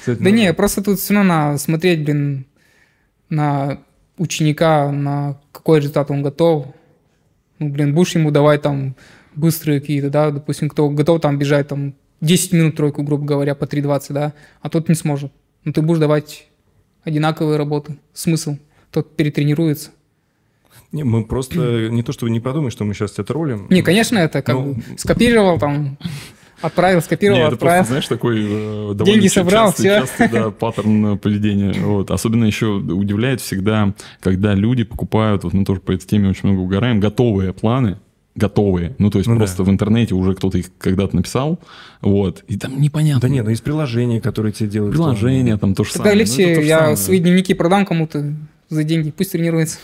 Кстати, Да ну, не, просто тут все равно надо смотреть, блин, на ученика, на какой результат он готов. Ну, блин, будешь ему давать там быстрые какие-то, да, допустим, кто готов там бежать там 10 минут тройку, грубо говоря, по 3.20, да, а тот не сможет. Ну, ты будешь давать одинаковые работы. Смысл? Тот перетренируется. Не, мы просто не то, чтобы не подумай, что мы сейчас тебя троллим. Не, конечно, это как Ну, бы скопировал там, отправил, скопировал, Не, это отправил. просто, знаешь, такой э, довольно Деньги собрал, частый, всё. частый, да, паттерн э, поведения. Вот. Особенно еще удивляет всегда, когда люди покупают, вот мы тоже по этой теме очень много угораем, готовые планы, готовые. Ну, то есть Ну да. просто в интернете уже кто-то их когда-то написал, вот, и там непонятно. Да нет, ну есть приложения, которые тебе делают. Приложение там то же Тогда, самое. Ну, Алексей, это же я самое. свои дневники продам кому-то за деньги, пусть тренируется.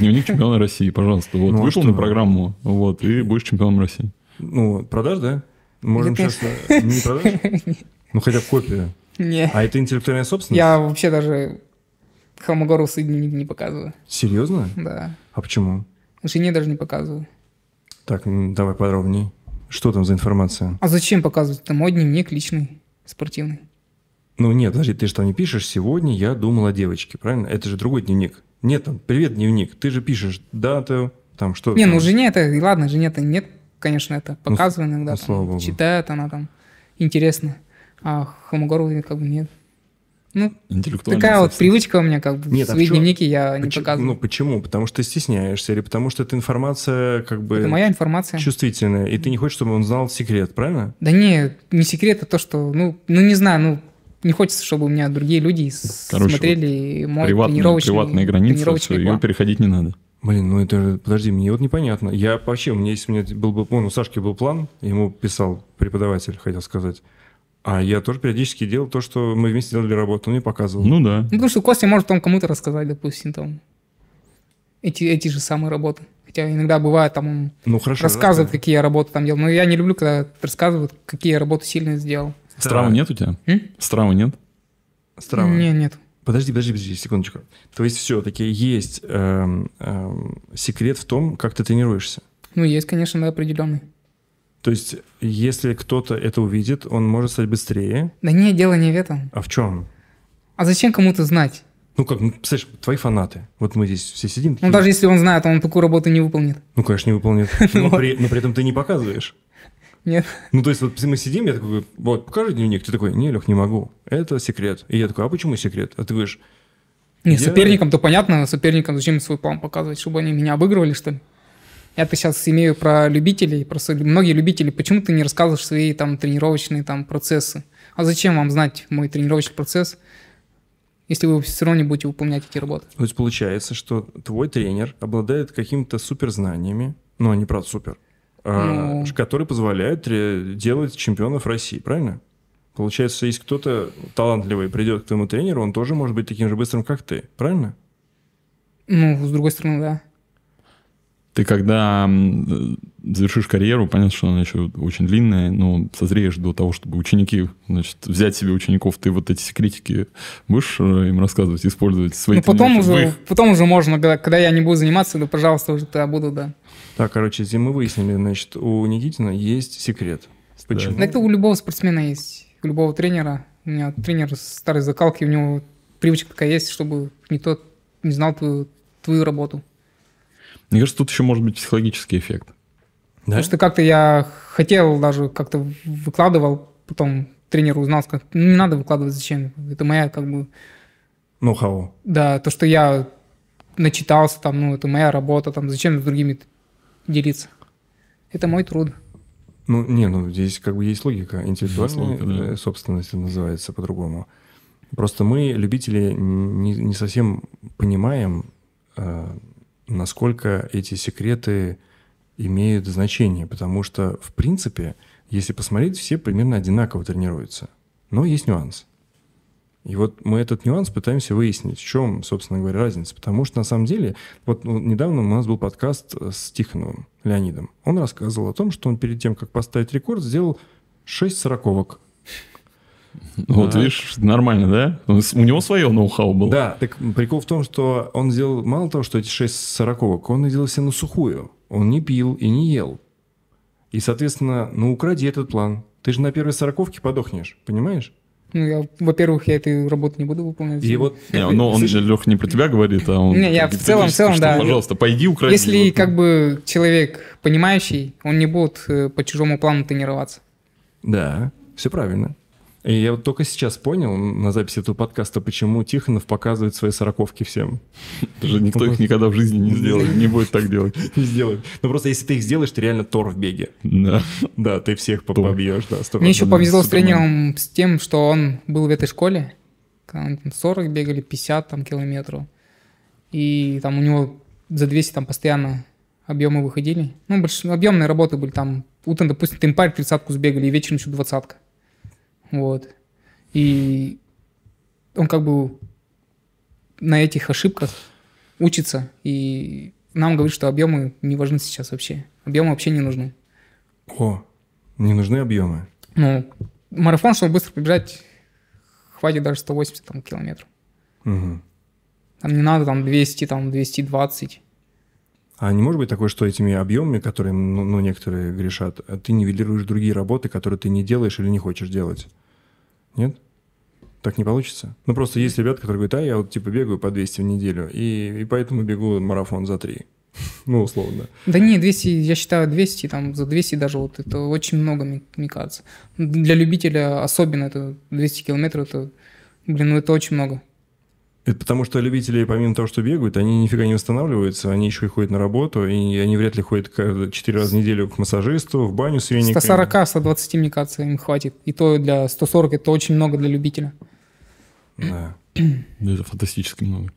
Дневник чемпиона России, пожалуйста. Вот, Ну, а вышел на программу, вот, и будешь чемпионом России. Ну, продашь, да? Можем Нет, сейчас... Не продашь? Ну, хотя бы копию. Не. А это интеллектуальная собственность? Я вообще даже Холмогору дневники не показываю. Серьезно? Да. А почему? Жене даже не показываю. Так, давай подробнее. Что там за информация? А зачем показывать? Это мой дневник личный, спортивный. Ну нет, подожди, ты же там не пишешь «Сегодня я думал о девочке», правильно? Это же другой дневник. Нет, там «Привет, дневник». Ты же пишешь дату, там что Не, там. ну жене это, ладно, жене это нет, конечно, это Ну, показываю иногда, ну, там, богу. читает она там, интересно. А Холмогору как бы нет. Ну, такая вот привычка у меня, как бы, Нет, а свои в чём- дневники я не Почему- показываю. Ну почему? Потому что ты стесняешься или потому что эта информация как бы это моя информация. чувствительная, и ты не хочешь, чтобы он знал секрет, правильно? Да не, не секрет, а то, что, ну, ну не знаю, ну, не хочется, чтобы у меня другие люди Короче, смотрели мой Приватная, тренировочный, приватная граница, тренировочный все, ее план. переходить не надо. Блин, ну это же, подожди, мне вот непонятно. Я вообще, у меня есть, у меня был бы, вон, у Сашки был план, ему писал преподаватель, хотел сказать. А я тоже периодически делал то, что мы вместе делали работу, он мне показывал. Ну да. Ну, потому что Костя может там кому-то рассказать, допустим, там, эти, эти же самые работы. Хотя иногда бывает, там, он Ну, хорошо. рассказывает, рассказывай. какие я работы там делал. Но я не люблю, когда рассказывают, какие я работы сильно сделал. Стравы нет у тебя? М? Стравы нет? Страва. Не, нет. Подожди, подожди, подожди, секундочку. То есть все-таки есть эм, эм, секрет в том, как ты тренируешься. Ну, есть, конечно, да, определенный. То есть, если кто-то это увидит, он может стать быстрее. Да не, дело не в этом. А в чем? А зачем кому-то знать? Ну как, ну, представляешь, твои фанаты. Вот мы здесь все сидим. Ну, такие, даже если он знает, он такую работу не выполнит. Ну, конечно, не выполняет. Но при, но при этом ты не показываешь. Нет. Ну, то есть, вот мы сидим, я такой, вот, покажи дневник. Ты такой, не, Лех, не могу. Это секрет. И я такой, а почему секрет? А ты говоришь, Не, Я- соперникам-то понятно, соперникам зачем свой план показывать, чтобы они меня обыгрывали, что ли? Я-то сейчас имею про любителей, просто многие любители, почему ты не рассказываешь свои там тренировочные там процессы? А зачем вам знать мой тренировочный процесс, если вы все равно не будете выполнять эти работы? То есть получается, что твой тренер обладает какими-то суперзнаниями, ну, они, правда, супер, Ну. ш- которые позволяют ре- делать чемпионов России, правильно? Получается, если кто-то талантливый придет к твоему тренеру, он тоже может быть таким же быстрым, как ты, правильно? Ну, с другой стороны, да. Ты когда завершишь карьеру, понятно, что она еще очень длинная, но созреешь до того, чтобы ученики, значит, взять себе учеников, ты вот эти секретики будешь э, им рассказывать, использовать в своей Ну, потом уже, их- потом уже можно, когда, когда я не буду заниматься, да, пожалуйста, уже тогда буду, да. Так, короче, здесь мы выяснили, значит, у Никитина есть секрет. Почему? Да это у любого спортсмена есть, у любого тренера. У меня тренер старой закалки, у него привычка такая есть, чтобы никто не знал твою, твою работу. Мне кажется, тут еще может быть психологический эффект. Да? Потому что как-то я хотел даже, как-то выкладывал, потом тренер узнал, сказал, ну не надо выкладывать, зачем? Это моя как бы, Ну, хау. да, то, что я начитался там, ну это моя работа, там зачем с другими делиться? Это мой труд. Ну, не, ну, здесь как бы есть логика. Интеллектуальная Есть логика, да. э, собственность называется по-другому. Просто мы, любители, не, не совсем понимаем, э, насколько эти секреты имеют значение. Потому что, в принципе, если посмотреть, все примерно одинаково тренируются. Но есть нюанс. И вот мы этот нюанс пытаемся выяснить, в чем, собственно говоря, разница. Потому что, на самом деле, вот ну, недавно у нас был подкаст э, с Тихоновым Леонидом. Он рассказывал о том, что он перед тем, как поставить рекорд, сделал 6 сороковок. Вот видишь, нормально, да? У него свое ноу-хау было. Да, так прикол в том, что он сделал мало того, что эти 6 сороковок, он их делал все на сухую. Он не пил и не ел. И, соответственно, ну укради этот план. Ты же на первой сороковке подохнешь, понимаешь? Ну, я, во-первых, я эту работу не буду выполнять. И вот... Не, ну, он же, Лех, не про тебя говорит, а он... Не, я в целом- в целом, что, да. Пожалуйста, пойди укради. Если вот. как бы человек понимающий, он не будет э, по чужому плану тренироваться. Да, все правильно. И я вот только сейчас понял на записи этого подкаста, почему Тихонов показывает свои сороковки всем. Даже никто их никогда в жизни не сделает, не будет так делать. Не сделает. Ну просто если ты их сделаешь, ты реально Тор в беге. Да. Да, ты всех побьешь, да. Мне еще повезло с тренером с тем, что он был в этой школе. когда они там 40 бегали, 50 там, километров. И там у него за 200 там постоянно объемы выходили. Ну, больш... объемные работы были там. Утром, допустим, темпарь тридцатку сбегали, и вечером еще двадцатка. Вот. И он как бы на этих ошибках учится. И нам говорит, что объемы не важны сейчас вообще. Объемы вообще не нужны. О, не нужны объемы. Ну, марафон, чтобы быстро побежать, хватит даже 180 там, километров. Мгм. Там не надо там 200, там 220. А не может быть такое, что этими объемами, которые ну, ну, некоторые грешат, ты нивелируешь другие работы, которые ты не делаешь или не хочешь делать? Нет? Так не получится? Ну, просто есть ребята, которые говорят, а я вот типа бегаю по 200 в неделю, и, и поэтому бегу марафон за 3. Ну, условно. Да не, 200, я считаю 200, там за 200 даже вот это очень много, мне, кажется. Для любителя особенно это 200 километров, это, блин, ну это очень много. Это потому что любители, помимо того, что бегают, они нифига не восстанавливаются, они еще и ходят на работу, и они вряд ли ходят каждые 4 раза в неделю к массажисту, в баню с вениками. 140-120, мне кажется, им хватит. И то для 140 это очень много для любителя. Да. Да, Это фантастически много.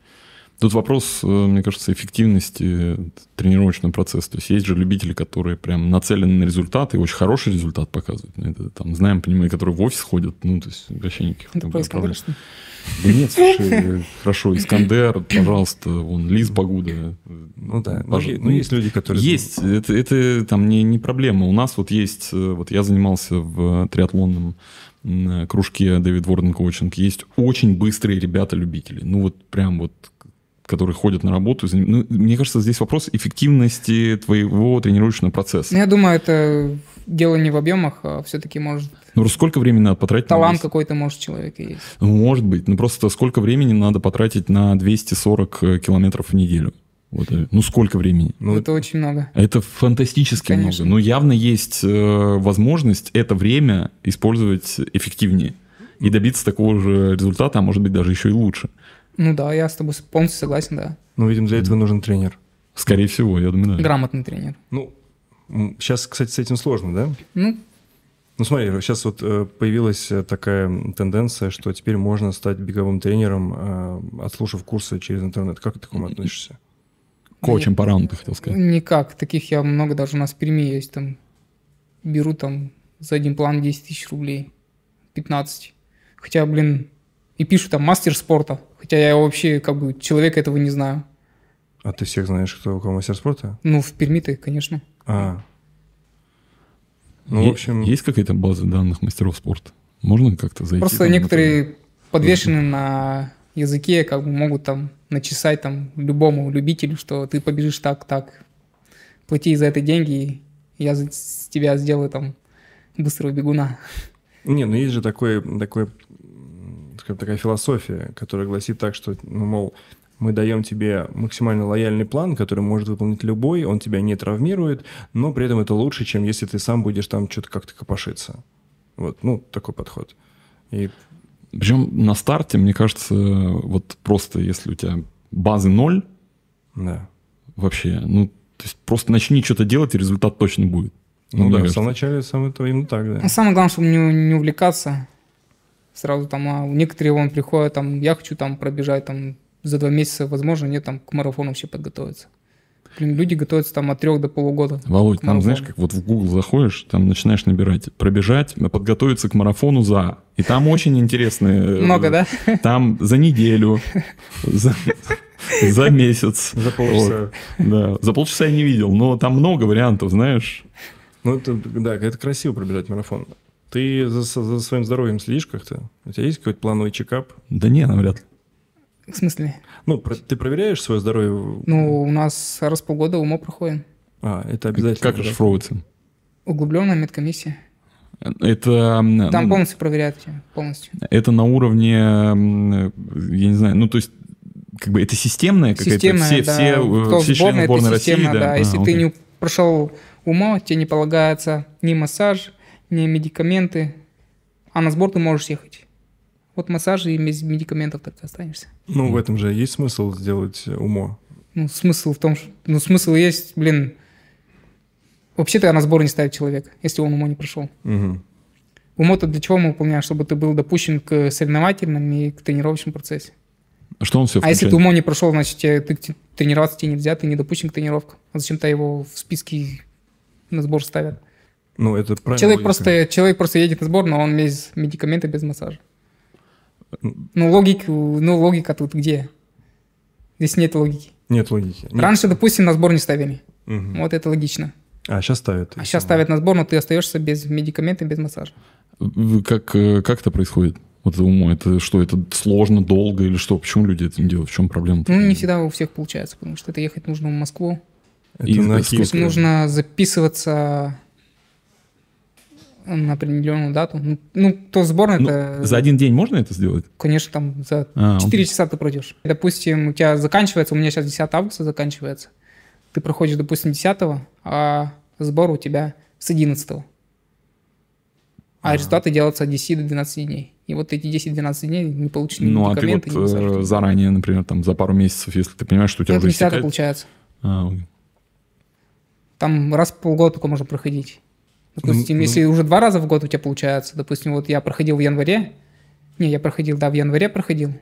Тут вопрос, э, мне кажется, эффективности тренировочного процесса. То есть есть же любители, которые прям нацелены на результат и очень хороший результат показывают. Это там знаем, понимаем, которые в офис ходят, ну, то есть вообще никаких Это там про проблем. Да нет, слушай, хорошо, Искандер, пожалуйста, вон, Лиз Погуда. Ну да, ну, Пож- е- ну, есть люди, которые... Есть, это, это там не, не проблема. У нас вот есть, э, вот я занимался в триатлонном кружке Дэвид Ворден Коучинг, есть очень быстрые ребята-любители. Ну вот прям вот которые ходят на работу. Ну, мне кажется, здесь вопрос эффективности твоего тренировочного процесса. Ну, я думаю, это дело не в объемах, а все-таки может Ну, сколько времени надо потратить на талант 200? какой-то может у человека есть. Ну, Может быть. Ну, просто сколько времени надо потратить на 240 километров в неделю? Вот, э, ну, сколько времени? Ну, это очень много. Это фантастически Конечно. много. Но явно есть э, возможность это время использовать эффективнее и добиться такого же результата, а может быть даже еще и лучше. Ну да, я с тобой полностью согласен, да. Ну, видимо, для этого нужен тренер. Скорее всего, я думаю, да. Грамотный тренер. Ну, сейчас, кстати, с этим сложно, да? Ну, Ну смотри, сейчас вот э, появилась э, такая тенденция, что теперь можно стать беговым тренером, э, отслушав курсы через интернет. Как ты к этому относишься? Коучем по раунду, ты хотел сказать. никак. Таких я много даже у нас в Перми есть. Там беру там за один план 10 тысяч рублей. 15. Хотя, блин, и пишу там мастер спорта. Хотя я вообще как бы человека этого не знаю. А ты всех знаешь, кто у кого мастер спорта? Ну, в Перми-то, конечно. А. Ну, Е- в общем, Есть какая-то база данных мастеров спорта? Можно как-то зайти? Просто там, некоторые подвешены на языке, как бы могут там начесать там любому любителю, что ты побежишь так, так, плати за это деньги, и я за- с тебя сделаю там быстрого бегуна. Не, ну есть же такой, такой, такая философия, которая гласит так, что, ну, мол, мы даем тебе максимально лояльный план, который может выполнить любой, он тебя не травмирует, но при этом это лучше, чем если ты сам будешь там что-то как-то копошиться. Вот, ну, такой подход. И Причем на старте, мне кажется, вот просто если у тебя базы ноль, да. вообще, ну, то есть просто начни что-то делать, и результат точно будет. Ну, мне да, в самом начале сам это именно так, да. А самое главное, чтобы не, не увлекаться сразу там, а некоторые вон приходят там, я хочу там пробежать там за два месяца, возможно, нет там к марафону вообще подготовиться. Блин, люди готовятся там от трех до полугода. Володь, там, знаешь, как вот в Google заходишь, там начинаешь набирать, пробежать, подготовиться к марафону за. И там очень интересные... э, Много, да? Там за неделю, за, за месяц. За полчаса. Вот, да, за полчаса я не видел, но там много вариантов, знаешь. Ну, это, да, это красиво пробежать марафон. Ты за, за своим здоровьем следишь как-то? У тебя есть какой-то плановый чекап? Да не, навряд ли. В смысле? Ну, про- ты проверяешь свое здоровье? Ну, у нас раз в полгода УМО проходит. А, это обязательно. Как да? расшифровывается? Углубленная медкомиссия. Это, Там ну, полностью проверяют тебя, полностью. это на уровне, я не знаю, ну то есть как бы это системная какая-то, Системная, все, да. все, э, Кто все в члены сборной, России, системно, да. А, Если ты окей. не прошел УМО, тебе не полагается ни массаж, ни медикаменты, а на сбор ты можешь ехать. Вот массажи и без медикаментов так и останешься. Ну, в этом же есть смысл сделать УМО. Ну, смысл в том, что... Ну, смысл есть, блин... Вообще-то на сбор не ставит человек, если он УМО не прошел. Мгм. УМО-то для чего мы выполняем? Чтобы ты был допущен к соревновательным и к тренировочному процессе. Что он все А если ты УМО не прошел, значит, тебе, ты, ты- тренироваться тебе нельзя, ты не допущен к тренировкам. А зачем-то его в списке на сбор ставят? Ну, это правильно. Человек просто, человек просто едет на сбор, но он без медикамента, без массажа. Ну, логика, ну, логика тут где? Здесь нет логики. Нет логики. Нет. Раньше, допустим, на сбор не ставили. Мгм. Вот это логично. А сейчас ставят. А сейчас ставят на сбор, но ты остаешься без медикамента, без массажа. Как, э, как это происходит? Вот это умо, это что, это сложно, долго или что? Почему люди это не делают? В чем проблема? Ну, не всегда у всех получается, потому что это ехать нужно в Москву. Это И на киевском. Нужно записываться на определенную дату. Ну, Ну, то сборная, Ну, это, За один день можно это сделать? конечно, там за А, 4 часа ты пройдешь. Допустим, у тебя заканчивается, у меня сейчас 10 августа заканчивается. Ты проходишь, допустим, 10 а сбор у тебя с 11 А результаты делаются от 10 до 12 дней. И вот эти 10-12 дней не получишь ни Ну, а ты вот э, заранее, например, там за пару месяцев, если ты понимаешь, что у тебя Это уже истекает... получается. А. Там раз в полгода только можно проходить. Допустим, Ну, если уже два раза в год у тебя получается, допустим, вот я проходил в январе, не, я проходил, да, в январе проходил,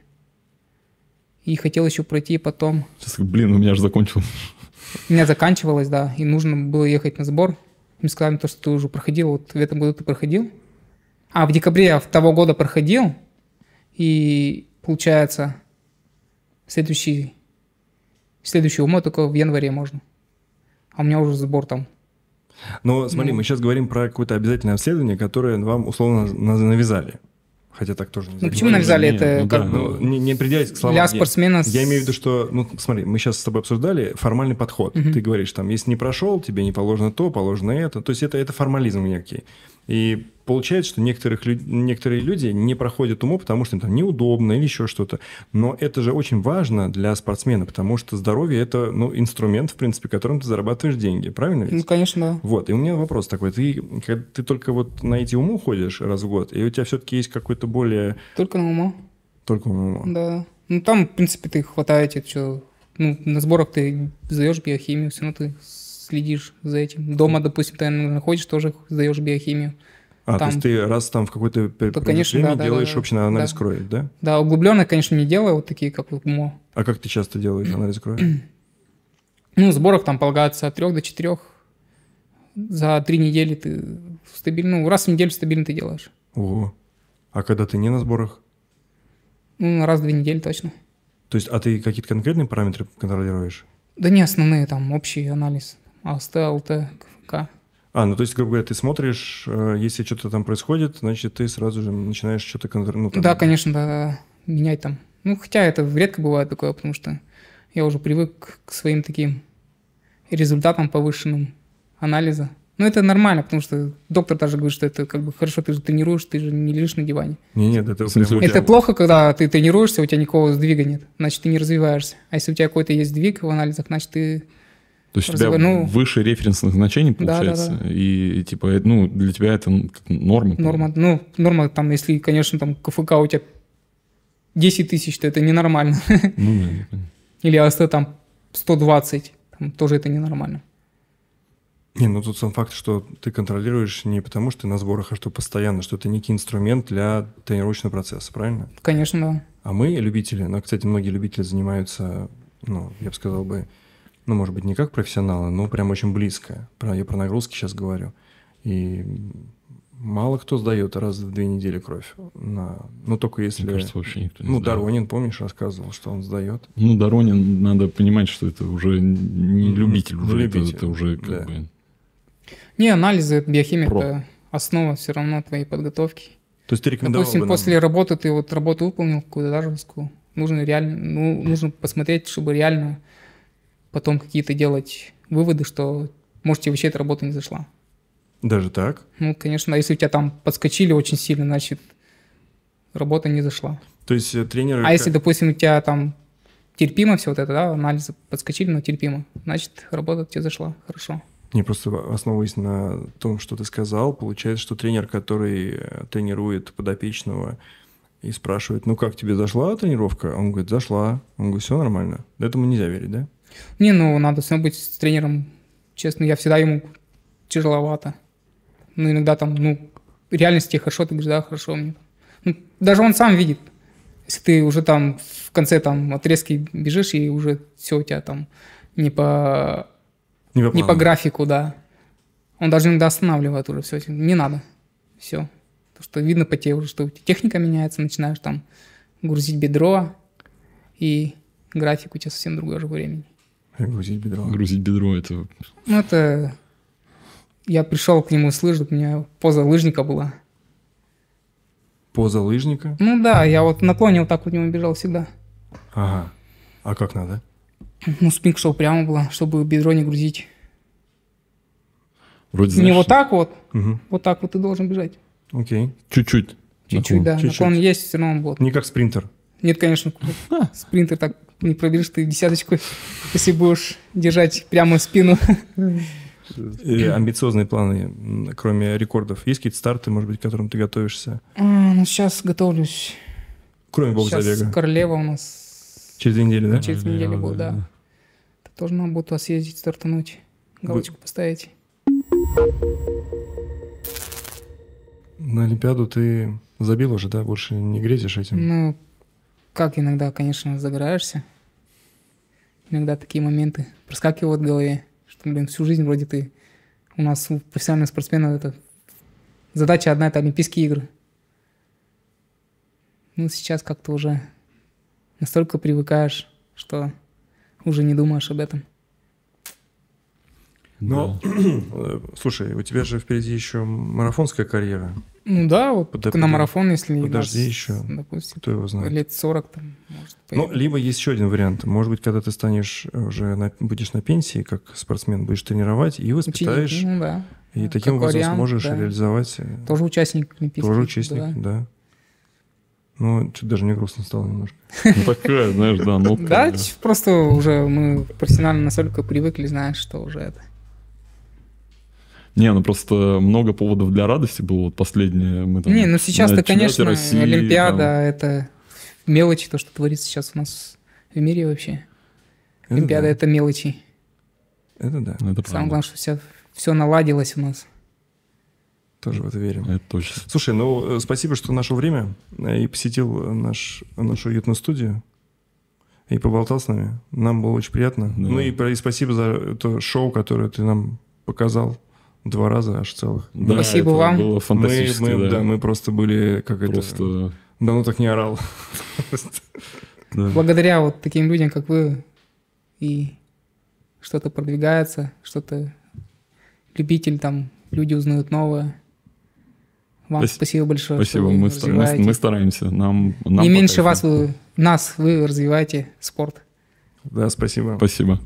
И хотел еще пройти потом. Сейчас, блин, у меня же закончил. У меня заканчивалось, да, и нужно было ехать на сбор. Мне сказали, то, что ты уже проходил, вот в этом году ты проходил. А, в декабре я того года проходил, и получается, следующий, следующий УМО только в январе можно. А у меня уже сбор там. Но смотри, Ну. мы сейчас говорим про какое-то обязательное обследование, которое вам условно на- навязали. Хотя так тоже нельзя Ну почему навязали нет, это ну как да, бы Ну, не, не определяйся к словам. для Я- спортсмена? с- Я имею в виду, что, ну, смотри, мы сейчас с тобой обсуждали формальный подход. Мгм. Ты говоришь, там, если не прошел, тебе не положено то, положено это. То есть это, это формализм некий. И получается, что некоторых, некоторые люди не проходят УМО, потому что им там неудобно или еще что-то. Но это же очень важно для спортсмена, потому что здоровье – это ну, инструмент, в принципе, которым ты зарабатываешь деньги. Правильно ведь? Ну, конечно, да. Вот, и у меня вопрос такой. Ты, ты только вот на эти УМО ходишь раз в год, и у тебя все-таки есть какой-то более... Только на умо. Только УМО. Да. Ну там, в принципе, ты хватаете, что. Ну, на сборах ты сдаешь биохимию, все равно ты следишь за этим. Дома, допустим, ты наверное, ходишь, тоже сдаешь биохимию. А, то Там- есть ты раз там в какой-то пер- Да, промежуток конечно, времени да, делаешь да, да. общий анализ Да. крови, да? Да, углубленно, конечно, не делаю, вот такие, как вот УМО. А как ты часто делаешь анализ крови? Ну, в сборах там полагается от трех до четырех. За три недели ты стабильно, ну, раз в неделю стабильно ты делаешь. Ого. А когда ты не на сборах? Ну, раз в две недели точно. То есть, а ты какие-то конкретные параметры контролируешь? Да не основные, там, общий анализ. АСТ, ЛТ, КФК. А, ну то есть, грубо говоря, ты смотришь, э, если что-то там происходит, значит, ты сразу же начинаешь что-то контролировать. Ну, там- Да, конечно, да, менять там. Ну, хотя это редко бывает такое, потому что я уже привык к своим таким результатам повышенным анализа. Ну, это нормально, потому что доктор даже говорит, что это как бы хорошо, ты же тренируешь, ты же не лежишь на диване. Не, нет, это прям Это плохо, когда ты тренируешься, у тебя никакого сдвига нет, значит, ты не развиваешься. А если у тебя какой-то есть сдвиг в анализах, значит, ты... То есть у тебя ну- выше референсных значений Да, да, получается, да. и типа, э, ну, для тебя это как норма. Норма, ну, норма там, если, конечно, там КФК у тебя 10 тысяч, то это ненормально. Ну, да. Или АСТ там 120, там тоже это ненормально. Не, ну тут сам факт, что ты контролируешь не потому, что ты на сборах, а что постоянно, что это некий инструмент для тренировочного процесса, правильно? Конечно, да. А мы, любители, ну, кстати, многие любители занимаются, ну, я бы сказал бы, ну, может быть, не как профессионалы, но прям очень близко. Про, я про нагрузки сейчас говорю. И мало кто сдает раз в две недели кровь. На, ну, только если... Мне кажется, вообще никто не ну, знает. Доронин, помнишь, рассказывал, что он сдает. Ну, Доронин, надо понимать, что это уже не М, любитель, не уже, это- любитель, Это, уже как да. бы... Не, анализы, биохимия Про. это основа все равно твоей подготовки. То есть ты рекомендовал Допустим, бы нам- после работы ты вот работу выполнил, какую-то дажевскую, нужно реально, ну, нужно посмотреть, чтобы реально потом какие-то делать выводы, что, может, тебе вообще эта работа не зашла. Даже так? Ну, конечно, если у тебя там подскочили очень сильно, значит, работа не зашла. То есть э, тренеры... А если, допустим, у тебя там терпимо все вот это, да, анализы подскочили, но терпимо, значит, работа тебе зашла хорошо. Не, просто основываясь на том, что ты сказал, получается, что тренер, который э, тренирует подопечного и спрашивает, ну как тебе зашла тренировка? Он говорит, зашла. Он говорит, все нормально. Этому нельзя верить, да? Не, ну, надо все быть с тренером. Честно, я всегда ему тяжеловато. Ну, иногда там, ну, реальности хорошо, ты говоришь, да, хорошо мне. Ну, даже он сам видит. Если ты уже там в конце там отрезки бежишь, и уже все у тебя там не по, Не по, не по графику, да. Он даже иногда останавливает уже все. Не надо. Все. Потому что видно по тебе уже, что техника меняется, начинаешь там грузить бедро, и график у тебя совсем другой уже времени. Грузить бедро. Грузить бедро, это... Ну, это... Я пришел к нему с лыж, у меня поза лыжника была. Поза лыжника. Ну да, я вот вот так вот нему бежал всегда. Ага. А как надо? Ну, спинка шел прямо была, чтобы бедро не грузить. Вроде, не знаешь, вот так вот, Угу. вот так вот ты должен бежать. Окей. Чуть-чуть. Чуть-чуть, наклон. да. чуть-чуть. Наклон есть, все равно вот. Не как спринтер. Нет, конечно, спринтер так не пробежишь ты десяточку, если будешь держать прямо спину. Амбициозные планы, кроме рекордов. Есть какие-то старты, может быть, к которым ты готовишься? А, ну, сейчас готовлюсь. Кроме бог Сейчас забега. Королева у нас Через две недели, да? через неделю будет, да. Тоже надо будет вас съездить, стартануть, галочку поставить. На Олимпиаду ты забил уже, да? Больше не грезишь этим? Ну, как иногда, конечно, загораешься. Иногда такие моменты проскакивают в голове, что, блин, всю жизнь вроде ты... У нас у профессиональных спортсменов это задача одна — это Олимпийские игры. Ну, сейчас как-то уже настолько привыкаешь, что уже не думаешь об этом. Но, э, слушай, у тебя же впереди еще марафонская карьера. Ну да, вот Подо- на марафон, если нас, Подожди еще. допустим, Кто его знает? лет 40 там, может, Ну, либо есть еще один вариант. Может быть, когда ты станешь уже на, будешь на пенсии, как спортсмен, будешь тренировать и Ученик, воспитаешь, ну да. и как таким образом вариант, сможешь да. реализовать. э, Тоже участник Олимпийских. Тоже участник, да. да. Ну, чуть даже не грустно стало немножко. Ну, такая, знаешь, да, нотка. Да, просто уже мы профессионально настолько привыкли, знаешь, что уже это. Не, ну просто много поводов для радости было вот последнее. Мы там Не, ну сейчас-то, конечно, России, Олимпиада, там. это мелочи, то, что творится сейчас у нас в мире вообще. Это Олимпиада да. это мелочи. Это да, Это Самое правда. главное, что все, все наладилось у нас. тоже в это верим. Это точно. Слушай, ну, э, спасибо, что нашел время э, и посетил наш, нашу уютную студию и поболтал с нами. Нам было очень приятно. Да. Ну и, и спасибо за то шоу, которое ты нам показал два раза аж целых. Да, Спасибо это вам. Было Мы, фантастически, мы- да. да, мы просто были, как это, Просто... давно так не орал. да. Благодаря вот таким людям, как вы, и что-то продвигается, что-то любитель там, люди узнают новое. Вам Спас- спасибо большое. Спасибо, мы, мы- мы стараемся. Нам, нам Не меньше вас, вы, нас, вы развиваете спорт. Да, спасибо. Спасибо.